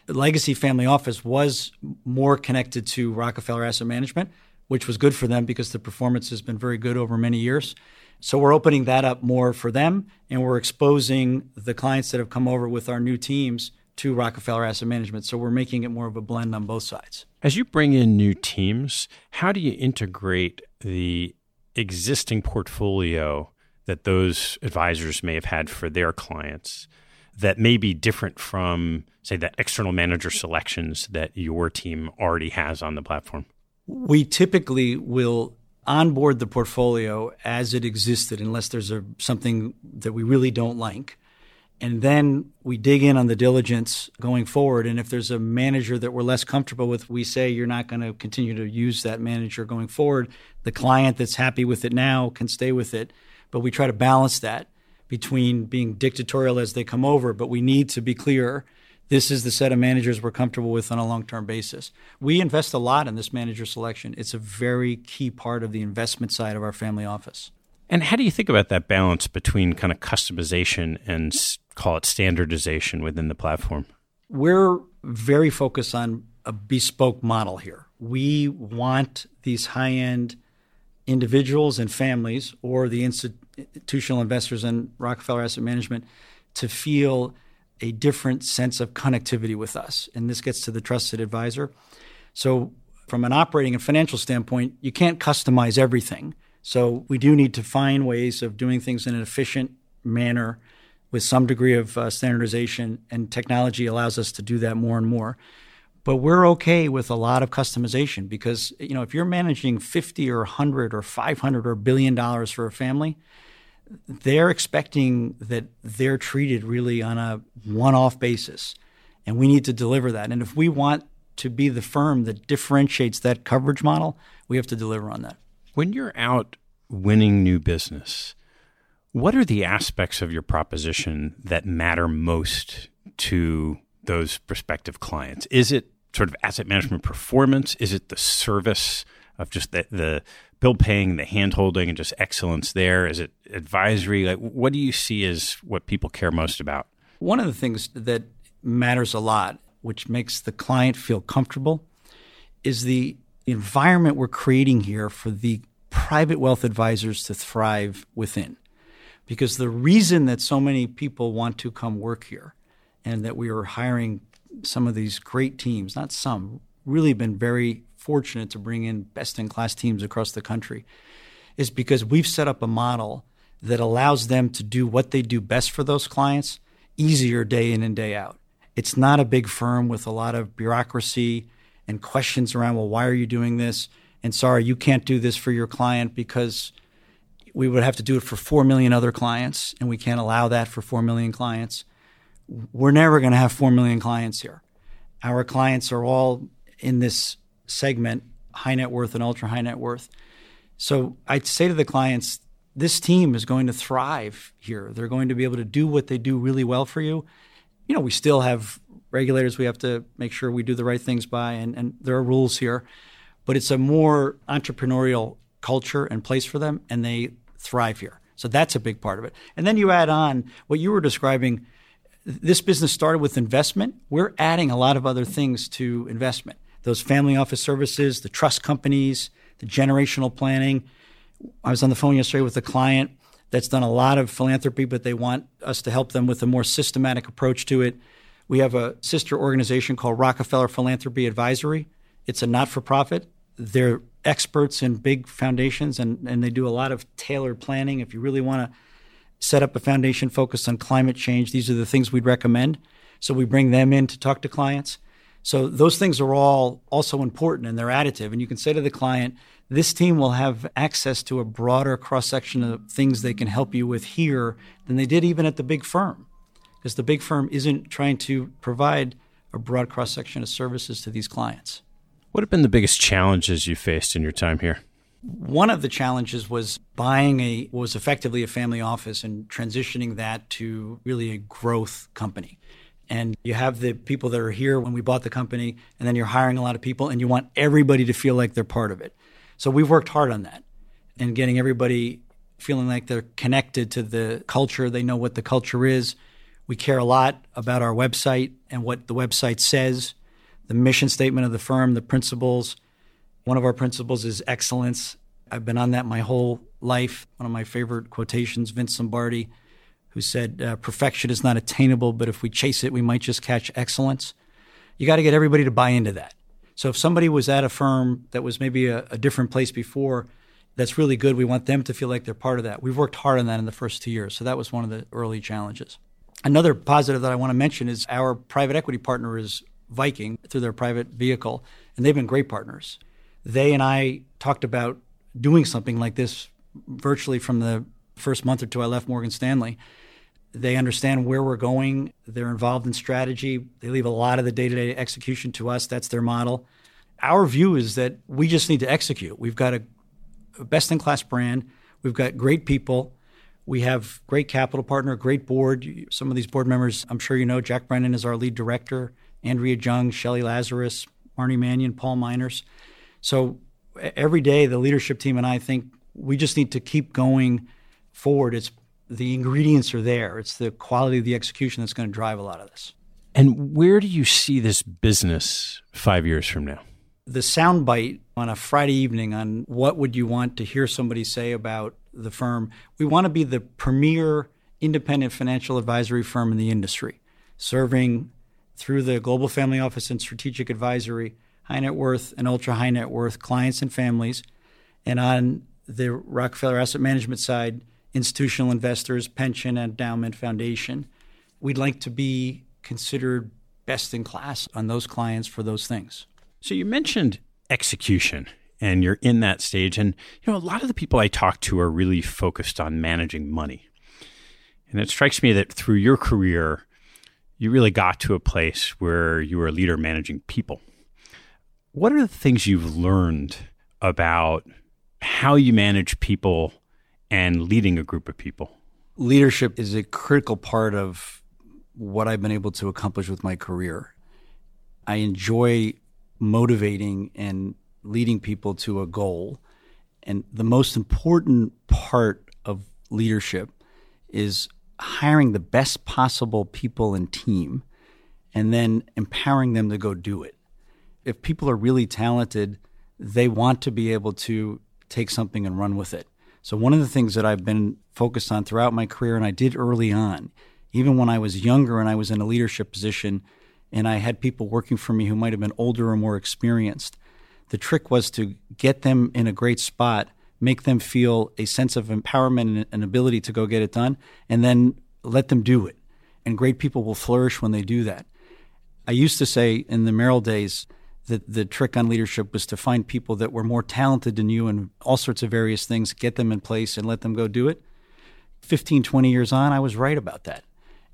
Speaker 2: Legacy family office was more connected to Rockefeller Asset Management, which was good for them because the performance has been very good over many years. So we're opening that up more for them and we're exposing the clients that have come over with our new teams to Rockefeller Asset Management. So we're making it more of a blend on both sides.
Speaker 1: As you bring in new teams, how do you integrate the existing portfolio that those advisors may have had for their clients that may be different from, say, the external manager selections that your team already has on the platform?
Speaker 2: We typically will onboard the portfolio as it existed unless there's a, something that we really don't like and then we dig in on the diligence going forward. And if there's a manager that we're less comfortable with, we say you're not going to continue to use that manager going forward. The client that's happy with it now can stay with it. But we try to balance that between being dictatorial as they come over, but we need to be clear this is the set of managers we're comfortable with on a long term basis. We invest a lot in this manager selection. It's a very key part of the investment side of our family office.
Speaker 1: And how do you think about that balance between kind of customization and call it standardization within the platform?
Speaker 2: We're very focused on a bespoke model here. We want these high end individuals and families or the institutional investors and Rockefeller Asset Management to feel a different sense of connectivity with us. And this gets to the trusted advisor. So, from an operating and financial standpoint, you can't customize everything. So, we do need to find ways of doing things in an efficient manner with some degree of uh, standardization, and technology allows us to do that more and more. But we're okay with a lot of customization because you know if you're managing 50 or 100 or 500 or billion dollars for a family, they're expecting that they're treated really on a one-off basis, and we need to deliver that. And if we want to be the firm that differentiates that coverage model, we have to deliver on that.
Speaker 1: When you're out winning new business, what are the aspects of your proposition that matter most to those prospective clients? Is it sort of asset management performance? Is it the service of just the, the bill paying, the hand holding, and just excellence there? Is it advisory? Like, what do you see as what people care most about?
Speaker 2: One of the things that matters a lot, which makes the client feel comfortable, is the environment we're creating here for the private wealth advisors to thrive within. Because the reason that so many people want to come work here and that we are hiring some of these great teams, not some, really been very fortunate to bring in best in class teams across the country, is because we've set up a model that allows them to do what they do best for those clients easier day in and day out. It's not a big firm with a lot of bureaucracy and questions around, well, why are you doing this? And sorry, you can't do this for your client because we would have to do it for 4 million other clients, and we can't allow that for 4 million clients. We're never going to have 4 million clients here. Our clients are all in this segment high net worth and ultra high net worth. So I'd say to the clients, this team is going to thrive here. They're going to be able to do what they do really well for you. You know, we still have regulators we have to make sure we do the right things by, and, and there are rules here, but it's a more entrepreneurial culture and place for them, and they thrive here. So that's a big part of it. And then you add on what you were describing. This business started with investment. We're adding a lot of other things to investment. Those family office services, the trust companies, the generational planning. I was on the phone yesterday with a client that's done a lot of philanthropy, but they want us to help them with a more systematic approach to it. We have a sister organization called Rockefeller Philanthropy Advisors. It's a not for profit. They're experts in big foundations and, and they do a lot of tailored planning. If you really want to set up a foundation focused on climate change, these are the things we'd recommend. So we bring them in to talk to clients. So those things are all also important and they're additive. And you can say to the client, this team will have access to a broader cross section of things they can help you with here than they did even at the big firm. Because the big firm isn't trying to provide a broad cross section of services to these clients.
Speaker 1: What have been the biggest challenges you faced in your time here?
Speaker 2: One of the challenges was buying a was effectively a family office and transitioning that to really a growth company. And you have the people that are here when we bought the company, and then you're hiring a lot of people, and you want everybody to feel like they're part of it. So we've worked hard on that and getting everybody feeling like they're connected to the culture. They know what the culture is. We care a lot about our website and what the website says the mission statement of the firm, the principles. One of our principles is excellence. I've been on that my whole life. One of my favorite quotations, Vince Lombardi, who said, uh, Perfection is not attainable, but if we chase it, we might just catch excellence. You got to get everybody to buy into that. So if somebody was at a firm that was maybe a, a different place before, that's really good. We want them to feel like they're part of that. We've worked hard on that in the first two years. So that was one of the early challenges. Another positive that I want to mention is our private equity partner is Viking through their private vehicle, and they've been great partners. They and I talked about doing something like this virtually from the first month or two I left Morgan Stanley. They understand where we're going. They're involved in strategy. They leave a lot of the day to day execution to us. That's their model. Our view is that we just need to execute. We've got a, best in class brand, we've got great people. We have great capital partner, great board. Some of these board members, I'm sure you know, Jack Brennan is our lead director. Andrea Jung, Shelly Lazarus, Marnie Manion, Paul Miners. So every day, the leadership team and I think we just need to keep going forward. It's the ingredients are there. It's the quality of the execution that's going to drive a lot of this.
Speaker 1: And where do you see this business five years from now?
Speaker 2: The soundbite on a Friday evening on what would you want to hear somebody say about the firm? We want to be the premier independent financial advisory firm in the industry, serving through the Global Family Office and Strategic Advisory, high net worth and ultra high net worth clients and families. And on the Rockefeller Asset Management side, institutional investors, pension, endowment, foundation. We'd like to be considered best in class on those clients for those things.
Speaker 1: So you mentioned execution and you're in that stage and you know a lot of the people I talk to are really focused on managing money. And it strikes me that through your career you really got to a place where you were a leader managing people. What are the things you've learned about how you manage people and leading a group of people?
Speaker 2: Leadership is a critical part of what I've been able to accomplish with my career. I enjoy motivating and leading people to a goal. And the most important part of leadership is hiring the best possible people and team and then empowering them to go do it. If people are really talented, they want to be able to take something and run with it. So, one of the things that I've been focused on throughout my career, and I did early on, even when I was younger and I was in a leadership position, and I had people working for me who might have been older or more experienced, the trick was to get them in a great spot, make them feel a sense of empowerment and an ability to go get it done, and then let them do it. And great people will flourish when they do that. I used to say in the Merrill days that the trick on leadership was to find people that were more talented than you in all sorts of various things, get them in place and let them go do it. 15, 20 years on, I was right about that.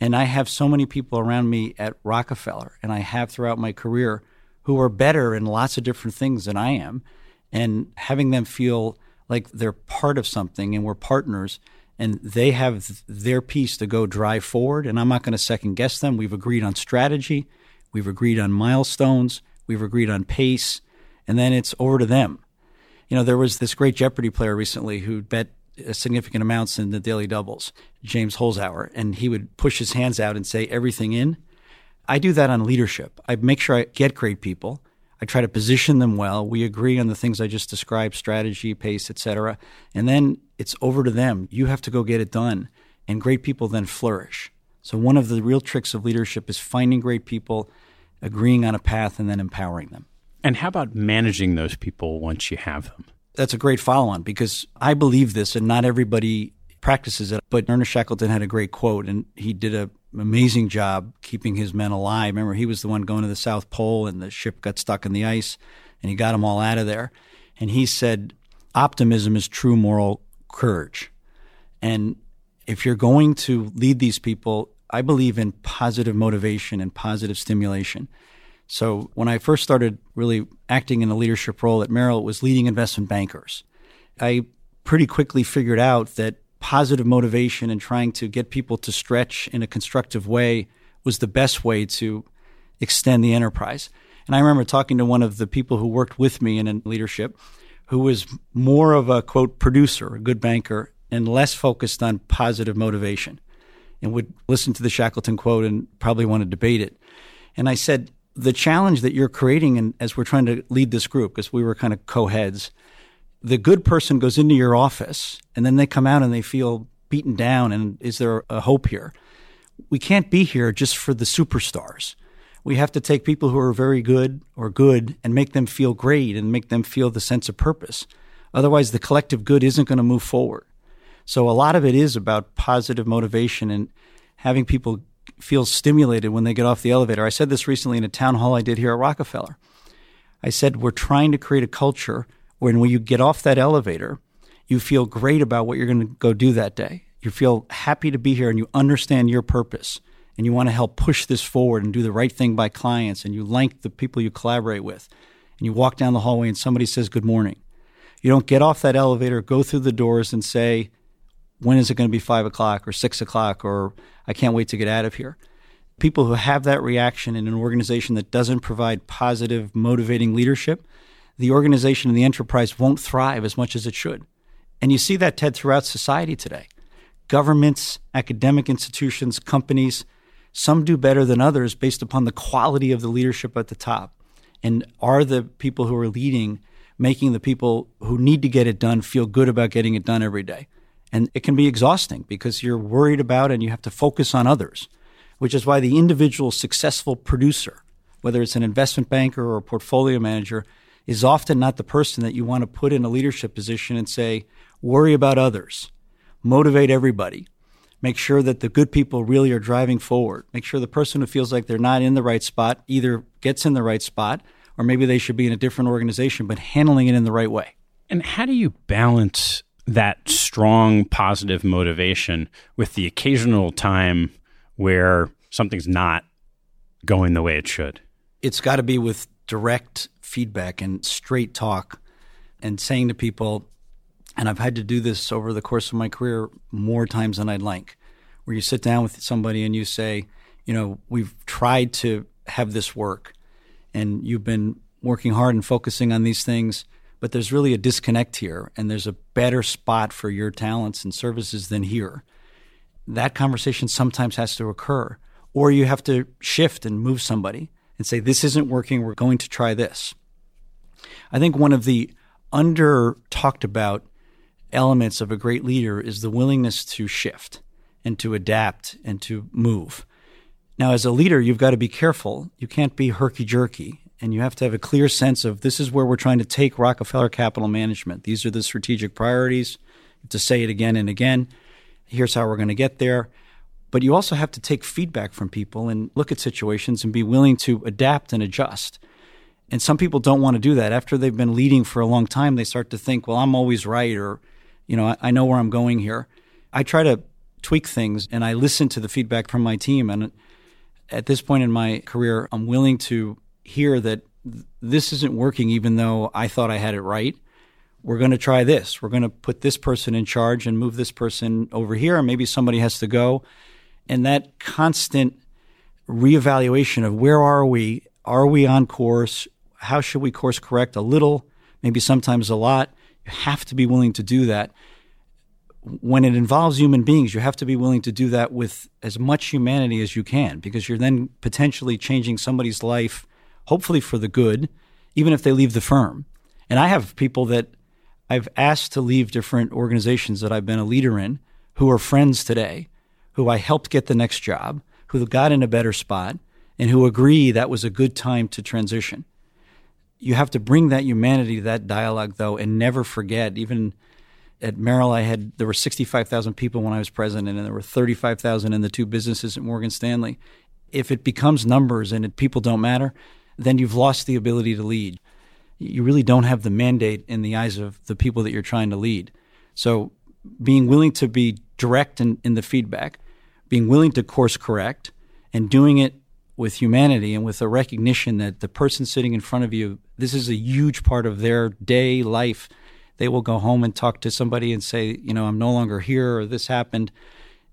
Speaker 2: And I have so many people around me at Rockefeller, and I have throughout my career, who are better in lots of different things than I am. And having them feel like they're part of something and we're partners and they have their piece to go drive forward. And I'm not going to second guess them. We've agreed on strategy, we've agreed on milestones, we've agreed on pace, and then it's over to them. You know, there was this great Jeopardy player recently who bet significant amounts in the daily doubles, James Holzhauer, and he would push his hands out and say everything in. I do that on leadership. I make sure I get great people. I try to position them well. We agree on the things I just described, strategy, pace, etc. And then it's over to them. You have to go get it done. And great people then flourish. So one of the real tricks of leadership is finding great people, agreeing on a path and then empowering them.
Speaker 1: And how about managing those people once you have them?
Speaker 2: That's a great follow on because I believe this and not everybody practices it. But Ernest Shackleton had a great quote and he did an amazing job keeping his men alive. Remember, he was the one going to the South Pole and the ship got stuck in the ice and he got them all out of there. And he said, optimism is true moral courage. And if you're going to lead these people, I believe in positive motivation and positive stimulation. So when I first started really acting in a leadership role at Merrill, it was leading investment bankers. I pretty quickly figured out that positive motivation and trying to get people to stretch in a constructive way was the best way to extend the enterprise. And I remember talking to one of the people who worked with me in a leadership who was more of a quote producer, a good banker, and less focused on positive motivation and would listen to the Shackleton quote and probably want to debate it. And I said, the challenge that you're creating, and as we're trying to lead this group, because we were kind of co-heads, the good person goes into your office and then they come out and they feel beaten down. And is there a hope here? We can't be here just for the superstars. We have to take people who are very good or good and make them feel great and make them feel the sense of purpose. Otherwise, the collective good isn't going to move forward. So, a lot of it is about positive motivation and having people feel stimulated when they get off the elevator. I said this recently in a town hall I did here at Rockefeller. I said, We're trying to create a culture where when you get off that elevator, you feel great about what you're going to go do that day. You feel happy to be here and you understand your purpose and you want to help push this forward and do the right thing by clients and you like the people you collaborate with and you walk down the hallway and somebody says good morning. You don't get off that elevator, go through the doors and say, when is it going to be five o'clock or six o'clock or I can't wait to get out of here. People who have that reaction in an organization that doesn't provide positive, motivating leadership, the organization and the enterprise won't thrive as much as it should. And you see that, Ted, throughout society today. Governments, academic institutions, companies, some do better than others based upon the quality of the leadership at the top. And are the people who are leading making the people who need to get it done feel good about getting it done every day? And it can be exhausting because you're worried about and you have to focus on others, which is why the individual successful producer, whether it's an investment banker or a portfolio manager, is often not the person that you want to put in a leadership position and say, worry about others, motivate everybody, make sure that the good people really are driving forward, make sure the person who feels like they're not in the right spot either gets in the right spot or maybe they should be in a different organization, but handling it in the right way.
Speaker 1: And how do you balance that strong positive motivation with the occasional time where something's not going the way it should?
Speaker 2: It's got to be with direct feedback and straight talk and saying to people, and I've had to do this over the course of my career more times than I'd like, where you sit down with somebody and you say, you know, we've tried to have this work and you've been working hard and focusing on these things, but there's really a disconnect here and there's a better spot for your talents and services than here. That conversation sometimes has to occur. Or you have to shift and move somebody and say, this isn't working, we're going to try this. I think one of the under talked about elements of a great leader is the willingness to shift and to adapt and to move. Now, as a leader, you've got to be careful. You can't be herky jerky, and you have to have a clear sense of this is where we're trying to take Rockefeller Capital Management. These are the strategic priorities. To say it again and again. Here's how we're going to get there. But you also have to take feedback from people and look at situations and be willing to adapt and adjust. And some people don't want to do that. After they've been leading for a long time, they start to think, well, I'm always right, or, you know, I, I know where I'm going here. I try to tweak things and I listen to the feedback from my team. And at this point in my career, I'm willing to hear that this isn't working, even though I thought I had it right. We're going to try this. We're going to put this person in charge and move this person over here. And maybe somebody has to go. And that constant reevaluation of where are we? Are we on course? how should we course correct a little, maybe sometimes a lot. You have to be willing to do that. When it involves human beings, you have to be willing to do that with as much humanity as you can because you're then potentially changing somebody's life, hopefully for the good, even if they leave the firm. And I have people that I've asked to leave different organizations that I've been a leader in who are friends today, who I helped get the next job, who got in a better spot, and who agree that was a good time to transition you have to bring that humanity to that dialogue though and never forget even at Merrill I had there were 65,000 people when I was president and there were 35,000 in the two businesses at Morgan Stanley if it becomes numbers and it, people don't matter then you've lost the ability to lead you really don't have the mandate in the eyes of the people that you're trying to lead so being willing to be direct in, in the feedback being willing to course correct and doing it with humanity and with a recognition that the person sitting in front of you, this is a huge part of their day life. They will go home and talk to somebody and say, you know, I'm no longer here or this happened,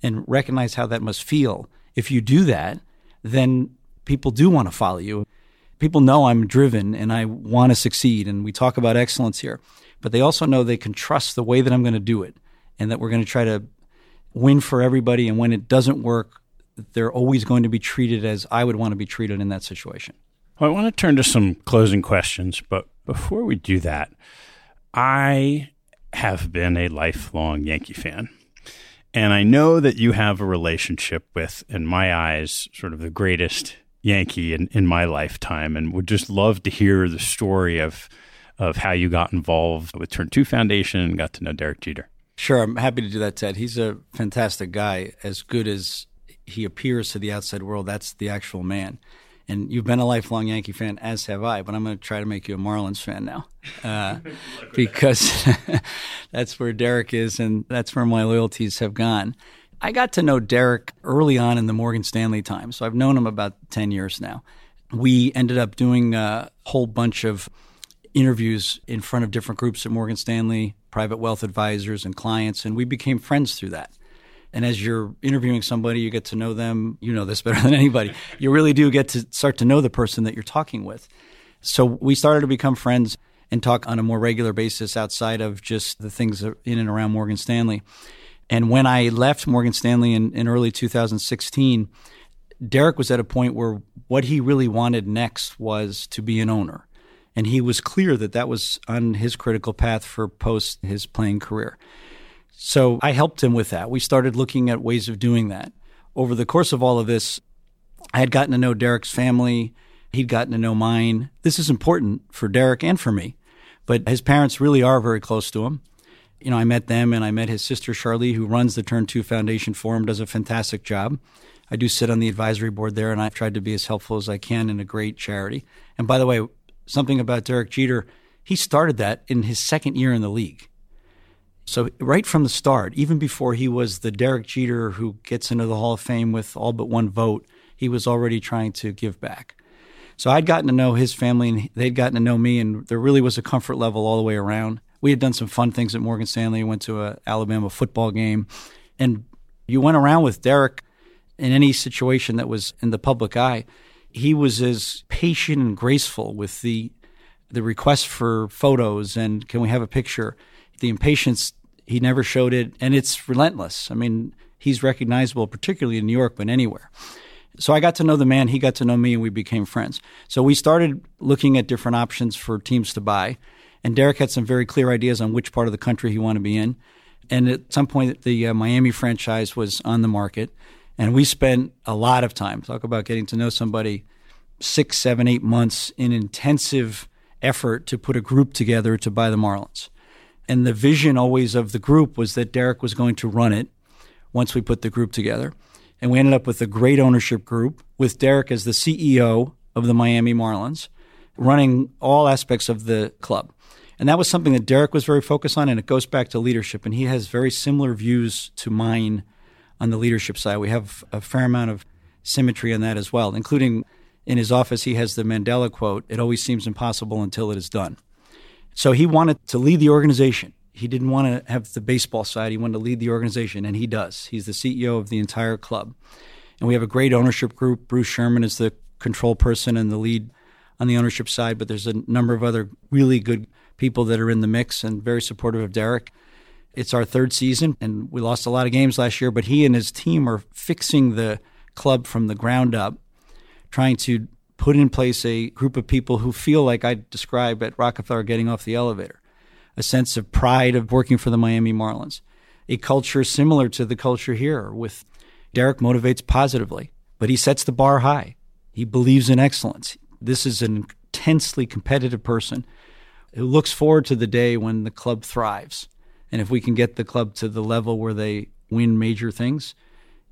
Speaker 2: and recognize how that must feel. If you do that, then people do want to follow you. People know I'm driven and I want to succeed, and we talk about excellence here, but they also know they can trust the way that I'm going to do it and that we're going to try to win for everybody. And when it doesn't work, they're always going to be treated as I would want to be treated in that situation.
Speaker 1: Well, I want to turn to some closing questions, but before we do that, I have been a lifelong Yankee fan. And I know that you have a relationship with, in my eyes, sort of the greatest Yankee in, in my lifetime, and would just love to hear the story of of how you got involved with Turn Two Foundation and got to know Derek Jeter.
Speaker 2: Sure, I'm happy to do that, Ted. He's a fantastic guy, as good as he appears to the outside world, that's the actual man. And you've been a lifelong Yankee fan, as have I, but I'm going to try to make you a Marlins fan now, uh, [LAUGHS] because [LAUGHS] that's where Derek is, and that's where my loyalties have gone. I got to know Derek early on in the Morgan Stanley time, so I've known him about 10 years now. We ended up doing a whole bunch of interviews in front of different groups at Morgan Stanley, private wealth advisors, and clients, and we became friends through that. And as you're interviewing somebody, you get to know them. You know this [LAUGHS] better than anybody. You really do get to start to know the person that you're talking with. So we started to become friends and talk on a more regular basis outside of just the things in and around Morgan Stanley. And when I left Morgan Stanley in, in early 2016, Derek was at a point where what he really wanted next was to be an owner. And he was clear that that was on his critical path for post his playing career. So I helped him with that. We started looking at ways of doing that. Over the course of all of this, I had gotten to know Derek's family. He'd gotten to know mine. This is important for Derek and for me, but his parents really are very close to him. You know, I met them and I met his sister Sharlee, who runs the Turn 2 Foundation for him, does a fantastic job. I do sit on the advisory board there, and I've tried to be as helpful as I can in a great charity. And by the way, something about Derek Jeter, he started that in his second year in the league. So right from the start, even before he was the Derek Jeter who gets into the Hall of Fame with all but one vote, he was already trying to give back. So I'd gotten to know his family and they'd gotten to know me, and there really was a comfort level all the way around. We had done some fun things at Morgan Stanley. Went to a Alabama football game, and you went around with Derek in any situation that was in the public eye. He was as patient and graceful with the the request for photos and can we have a picture. The impatience he never showed it, and it's relentless. I mean, he's recognizable, particularly in New York, but anywhere. So I got to know the man, he got to know me, and we became friends. So we started looking at different options for teams to buy. And Derek had some very clear ideas on which part of the country he wanted to be in. And at some point, the uh, Miami franchise was on the market. And we spent a lot of time, talk about getting to know somebody, six, seven, eight months in intensive effort to put a group together to buy the Marlins. And the vision always of the group was that Derek was going to run it once we put the group together. And we ended up with a great ownership group with Derek as the CEO of the Miami Marlins, running all aspects of the club. And that was something that Derek was very focused on, and it goes back to leadership. And he has very similar views to mine on the leadership side. We have a fair amount of symmetry in that as well, including in his office, he has the Mandela quote It always seems impossible until it is done. So he wanted to lead the organization he didn't want to have the baseball side. He wanted to lead the organization, and he does. He's the CEO of the entire club. And we have a great ownership group. Bruce Sherman is the control person and the lead on the ownership side, but there's a number of other really good people that are in the mix and very supportive of Derek. It's our third season, and we lost a lot of games last year, but he and his team are fixing the club from the ground up, trying to put in place a group of people who feel like I described at Rockefeller getting off the elevator a sense of pride of working for the Miami Marlins. A culture similar to the culture here with Derek motivates positively, but he sets the bar high. He believes in excellence. This is an intensely competitive person looks forward to the day when the club thrives. And if we can get the club to the level where they win major things,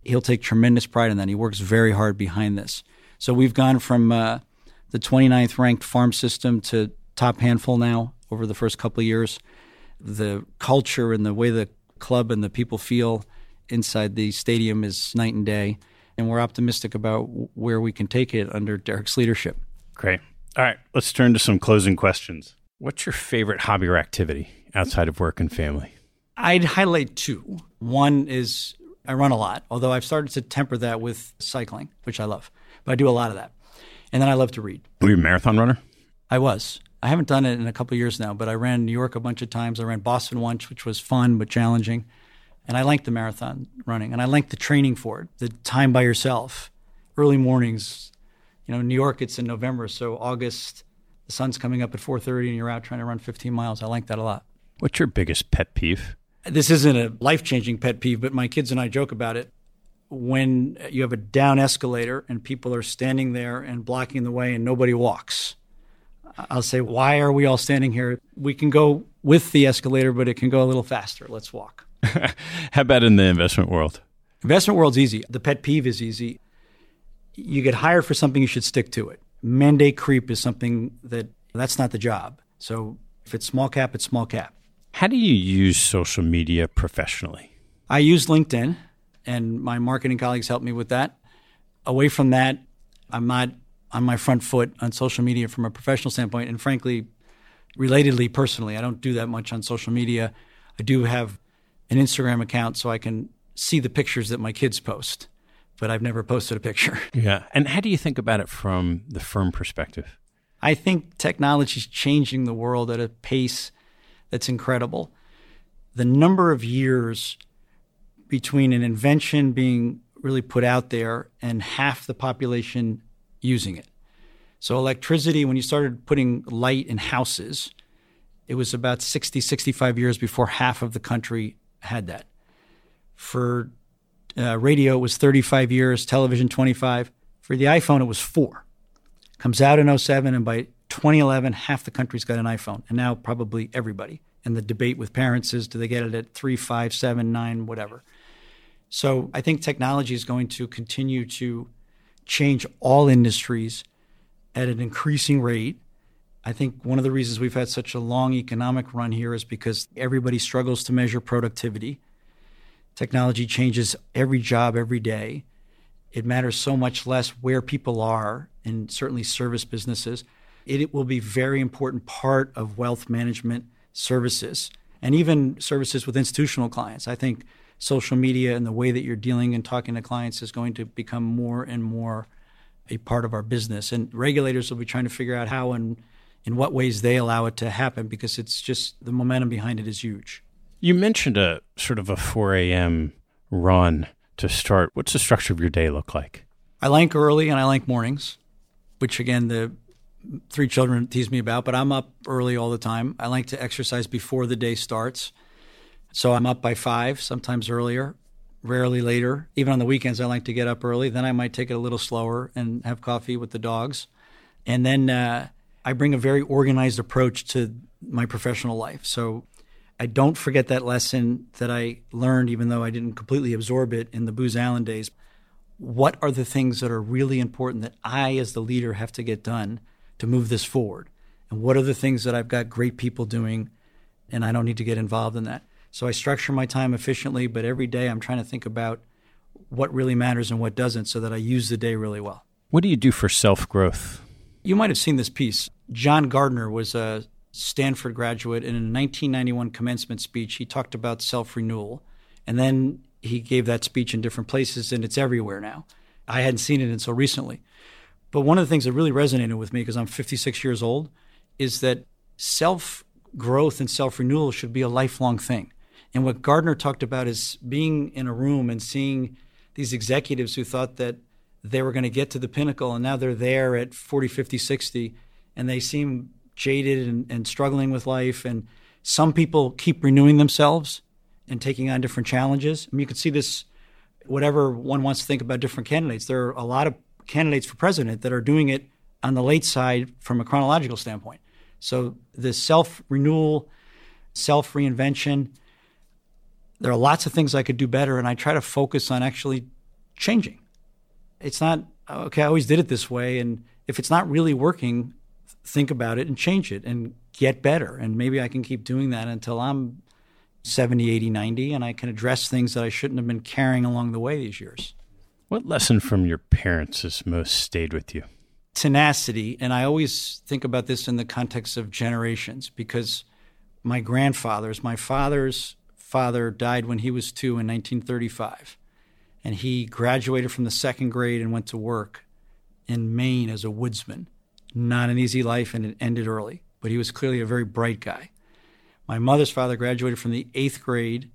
Speaker 2: he'll take tremendous pride in that. He works very hard behind this. So we've gone from uh, the 29th ranked farm system to top handful now over the first couple of years. The culture and the way the club and the people feel inside the stadium is night and day. And we're optimistic about where we can take it under Derek's leadership.
Speaker 1: Great. All right, let's turn to some closing questions. What's your favorite hobby or activity outside of work and family?
Speaker 2: I'd highlight two. One is I run a lot, although I've started to temper that with cycling, which I love. But I do a lot of that. And then I love to read.
Speaker 1: Were you a marathon runner?
Speaker 2: I was. I haven't done it in a couple years now, but I ran New York a bunch of times. I ran Boston once, which was fun but challenging. And I like the marathon running, and I like the training for it. The time by yourself, early mornings. You know, New York, it's in November, so August, the sun's coming up at 4:30, and you're out trying to run 15 miles. I like that a lot.
Speaker 1: What's your biggest pet peeve?
Speaker 2: This isn't a life-changing pet peeve, but my kids and I joke about it. When you have a down escalator and people are standing there and blocking the way, and nobody walks I'll say, why are we all standing here? We can go with the escalator, but it can go a little faster. Let's walk. [LAUGHS] [LAUGHS]
Speaker 1: How about in the investment world?
Speaker 2: Investment world's easy. The pet peeve is easy. You get hired for something, you should stick to it. Mandate creep is something that that's not the job. So if it's small cap, it's small cap.
Speaker 1: How do you use social media professionally?
Speaker 2: I use LinkedIn, and my marketing colleagues help me with that. Away from that, I'm not on my front foot on social media from a professional standpoint. And frankly, relatedly, personally, I don't do that much on social media. I do have an Instagram account so I can see the pictures that my kids post, but I've never posted a picture. [LAUGHS]
Speaker 1: Yeah. And how do you think about it from the firm perspective?
Speaker 2: I think technology is changing the world at a pace that's incredible. The number of years between an invention being really put out there and half the population using it. So, electricity, when you started putting light in houses, it was about 60, 65 years before half of the country had that. For uh, radio, was 35 years, television, 25. For the iPhone, it was four. Comes out in 07, and by 2011, half the country's got an iPhone, and now probably everybody. And the debate with parents is do they get it at three, five, seven, nine, whatever. So I think technology is going to continue to change all industries at an increasing rate. I think one of the reasons we've had such a long economic run here is because everybody struggles to measure productivity. Technology changes every job every day. It matters so much less where people are, and certainly service businesses. It, it will be very important part of wealth management services and even services with institutional clients. I think social media and the way that you're dealing and talking to clients is going to become more and more a part of our business. And regulators will be trying to figure out how and in what ways they allow it to happen because it's just the momentum behind it is huge.
Speaker 1: You mentioned a sort of a 4 a.m. run to start. What's the structure of your day look like?
Speaker 2: I like early and I like mornings, which again, the three children tease me about, but I'm up early all the time. I like to exercise before the day starts. So I'm up by five, sometimes earlier, rarely later. Even on the weekends, I like to get up early. Then I might take it a little slower and have coffee with the dogs. And then uh, I bring a very organized approach to my professional life. So I don't forget that lesson that I learned, even though I didn't completely absorb it in the Booz Allen days. What are the things that are really important that I, as the leader, have to get done to move this forward? And what are the things that I've got great people doing and I don't need to get involved in that? So I structure my time efficiently, but every day I'm trying to think about what really matters and what doesn't so that I use the day really well.
Speaker 1: What do you do for self growth?
Speaker 2: You might have seen this piece. John Gardner was a Stanford graduate, and in a 1991 commencement speech, he talked about self renewal. And then he gave that speech in different places, and it's everywhere now. I hadn't seen it until recently. But one of the things that really resonated with me, because I'm 56 years old, is that self growth and self renewal should be a lifelong thing. And what Gardner talked about is being in a room and seeing these executives who thought that they were going to get to the pinnacle, and now they're there at 40, 50, 60, and they seem jaded and, and struggling with life. And some people keep renewing themselves and taking on different challenges. I mean, you can see this, whatever one wants to think about different candidates. There are a lot of candidates for president that are doing it on the late side from a chronological standpoint. So the self renewal, self reinvention, there are lots of things I could do better, and I try to focus on actually changing. It's not, okay, I always did it this way. And if it's not really working, think about it and change it and get better. And maybe I can keep doing that until I'm 70, 80, 90, and I can address things that I shouldn't have been carrying along the way these years.
Speaker 1: What lesson from your parents has most stayed with you?
Speaker 2: Tenacity. And I always think about this in the context of generations because my grandfathers, my father's father died when he was two in 1935. And he graduated from the second grade and went to work in Maine as a woodsman not an easy life, and it ended early. But he was clearly a very bright guy. My mother's father graduated from the eighth grade.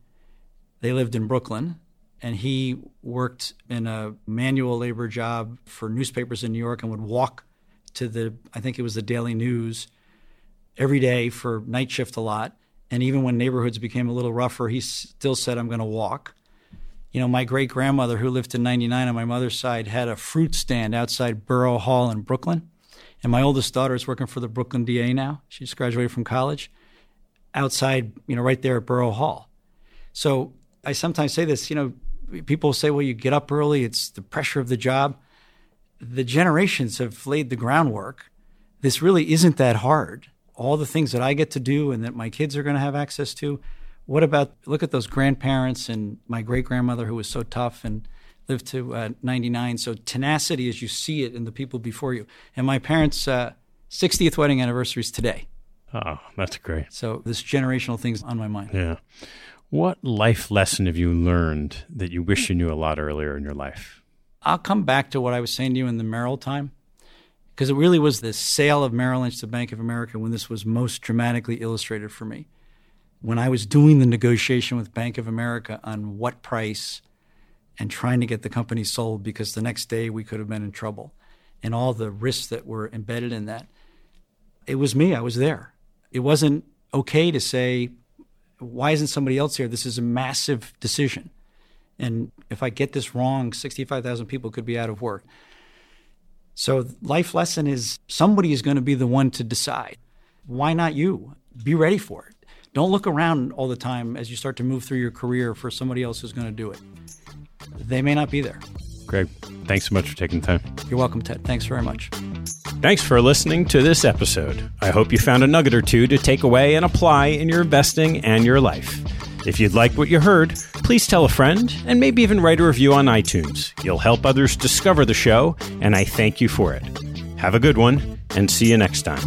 Speaker 2: They lived in Brooklyn, and he worked in a manual labor job for newspapers in New York and would walk to the, I think it was the Daily News, every day for night shift a lot. And even when neighborhoods became a little rougher, he still said, I'm going to walk. You know, my great grandmother, who lived to 99 on my mother's side, had a fruit stand outside Borough Hall in Brooklyn and my oldest daughter is working for the Brooklyn DA now. She just graduated from college outside, you know, right there at Borough Hall. So I sometimes say this, you know, people say, well, you get up early, it's the pressure of the job. The generations have laid the groundwork. This really isn't that hard. All the things that I get to do and that my kids are going to have access to. What about look at those grandparents and my great grandmother who was so tough and lived to uh, 99. So tenacity as you see it in the people before you. And my parents' uh, 60th wedding anniversary is today.
Speaker 1: Oh, that's great.
Speaker 2: So this generational thing's on my mind.
Speaker 1: Yeah. What life lesson have you learned that you wish you knew a lot earlier in your life?
Speaker 2: I'll come back to what I was saying to you in the Merrill time, because it really was the sale of Merrill Lynch to Bank of America when this was most dramatically illustrated for me. When I was doing the negotiation with Bank of America on what price and trying to get the company sold because the next day we could have been in trouble and all the risks that were embedded in that. It was me, I was there. It wasn't okay to say, why isn't somebody else here? This is a massive decision. And if I get this wrong, 65,000 people could be out of work. So, life lesson is somebody is going to be the one to decide. Why not you? Be ready for it. Don't look around all the time as you start to move through your career for somebody else who's going to do it they may not be there.
Speaker 1: Greg, thanks so much for taking the time.
Speaker 2: You're welcome, Ted. Thanks very much.
Speaker 1: Thanks for listening to this episode. I hope you found a nugget or two to take away and apply in your investing and your life. If you'd like what you heard, please tell a friend and maybe even write a review on iTunes. You'll help others discover the show, and I thank you for it. Have a good one, and see you next time.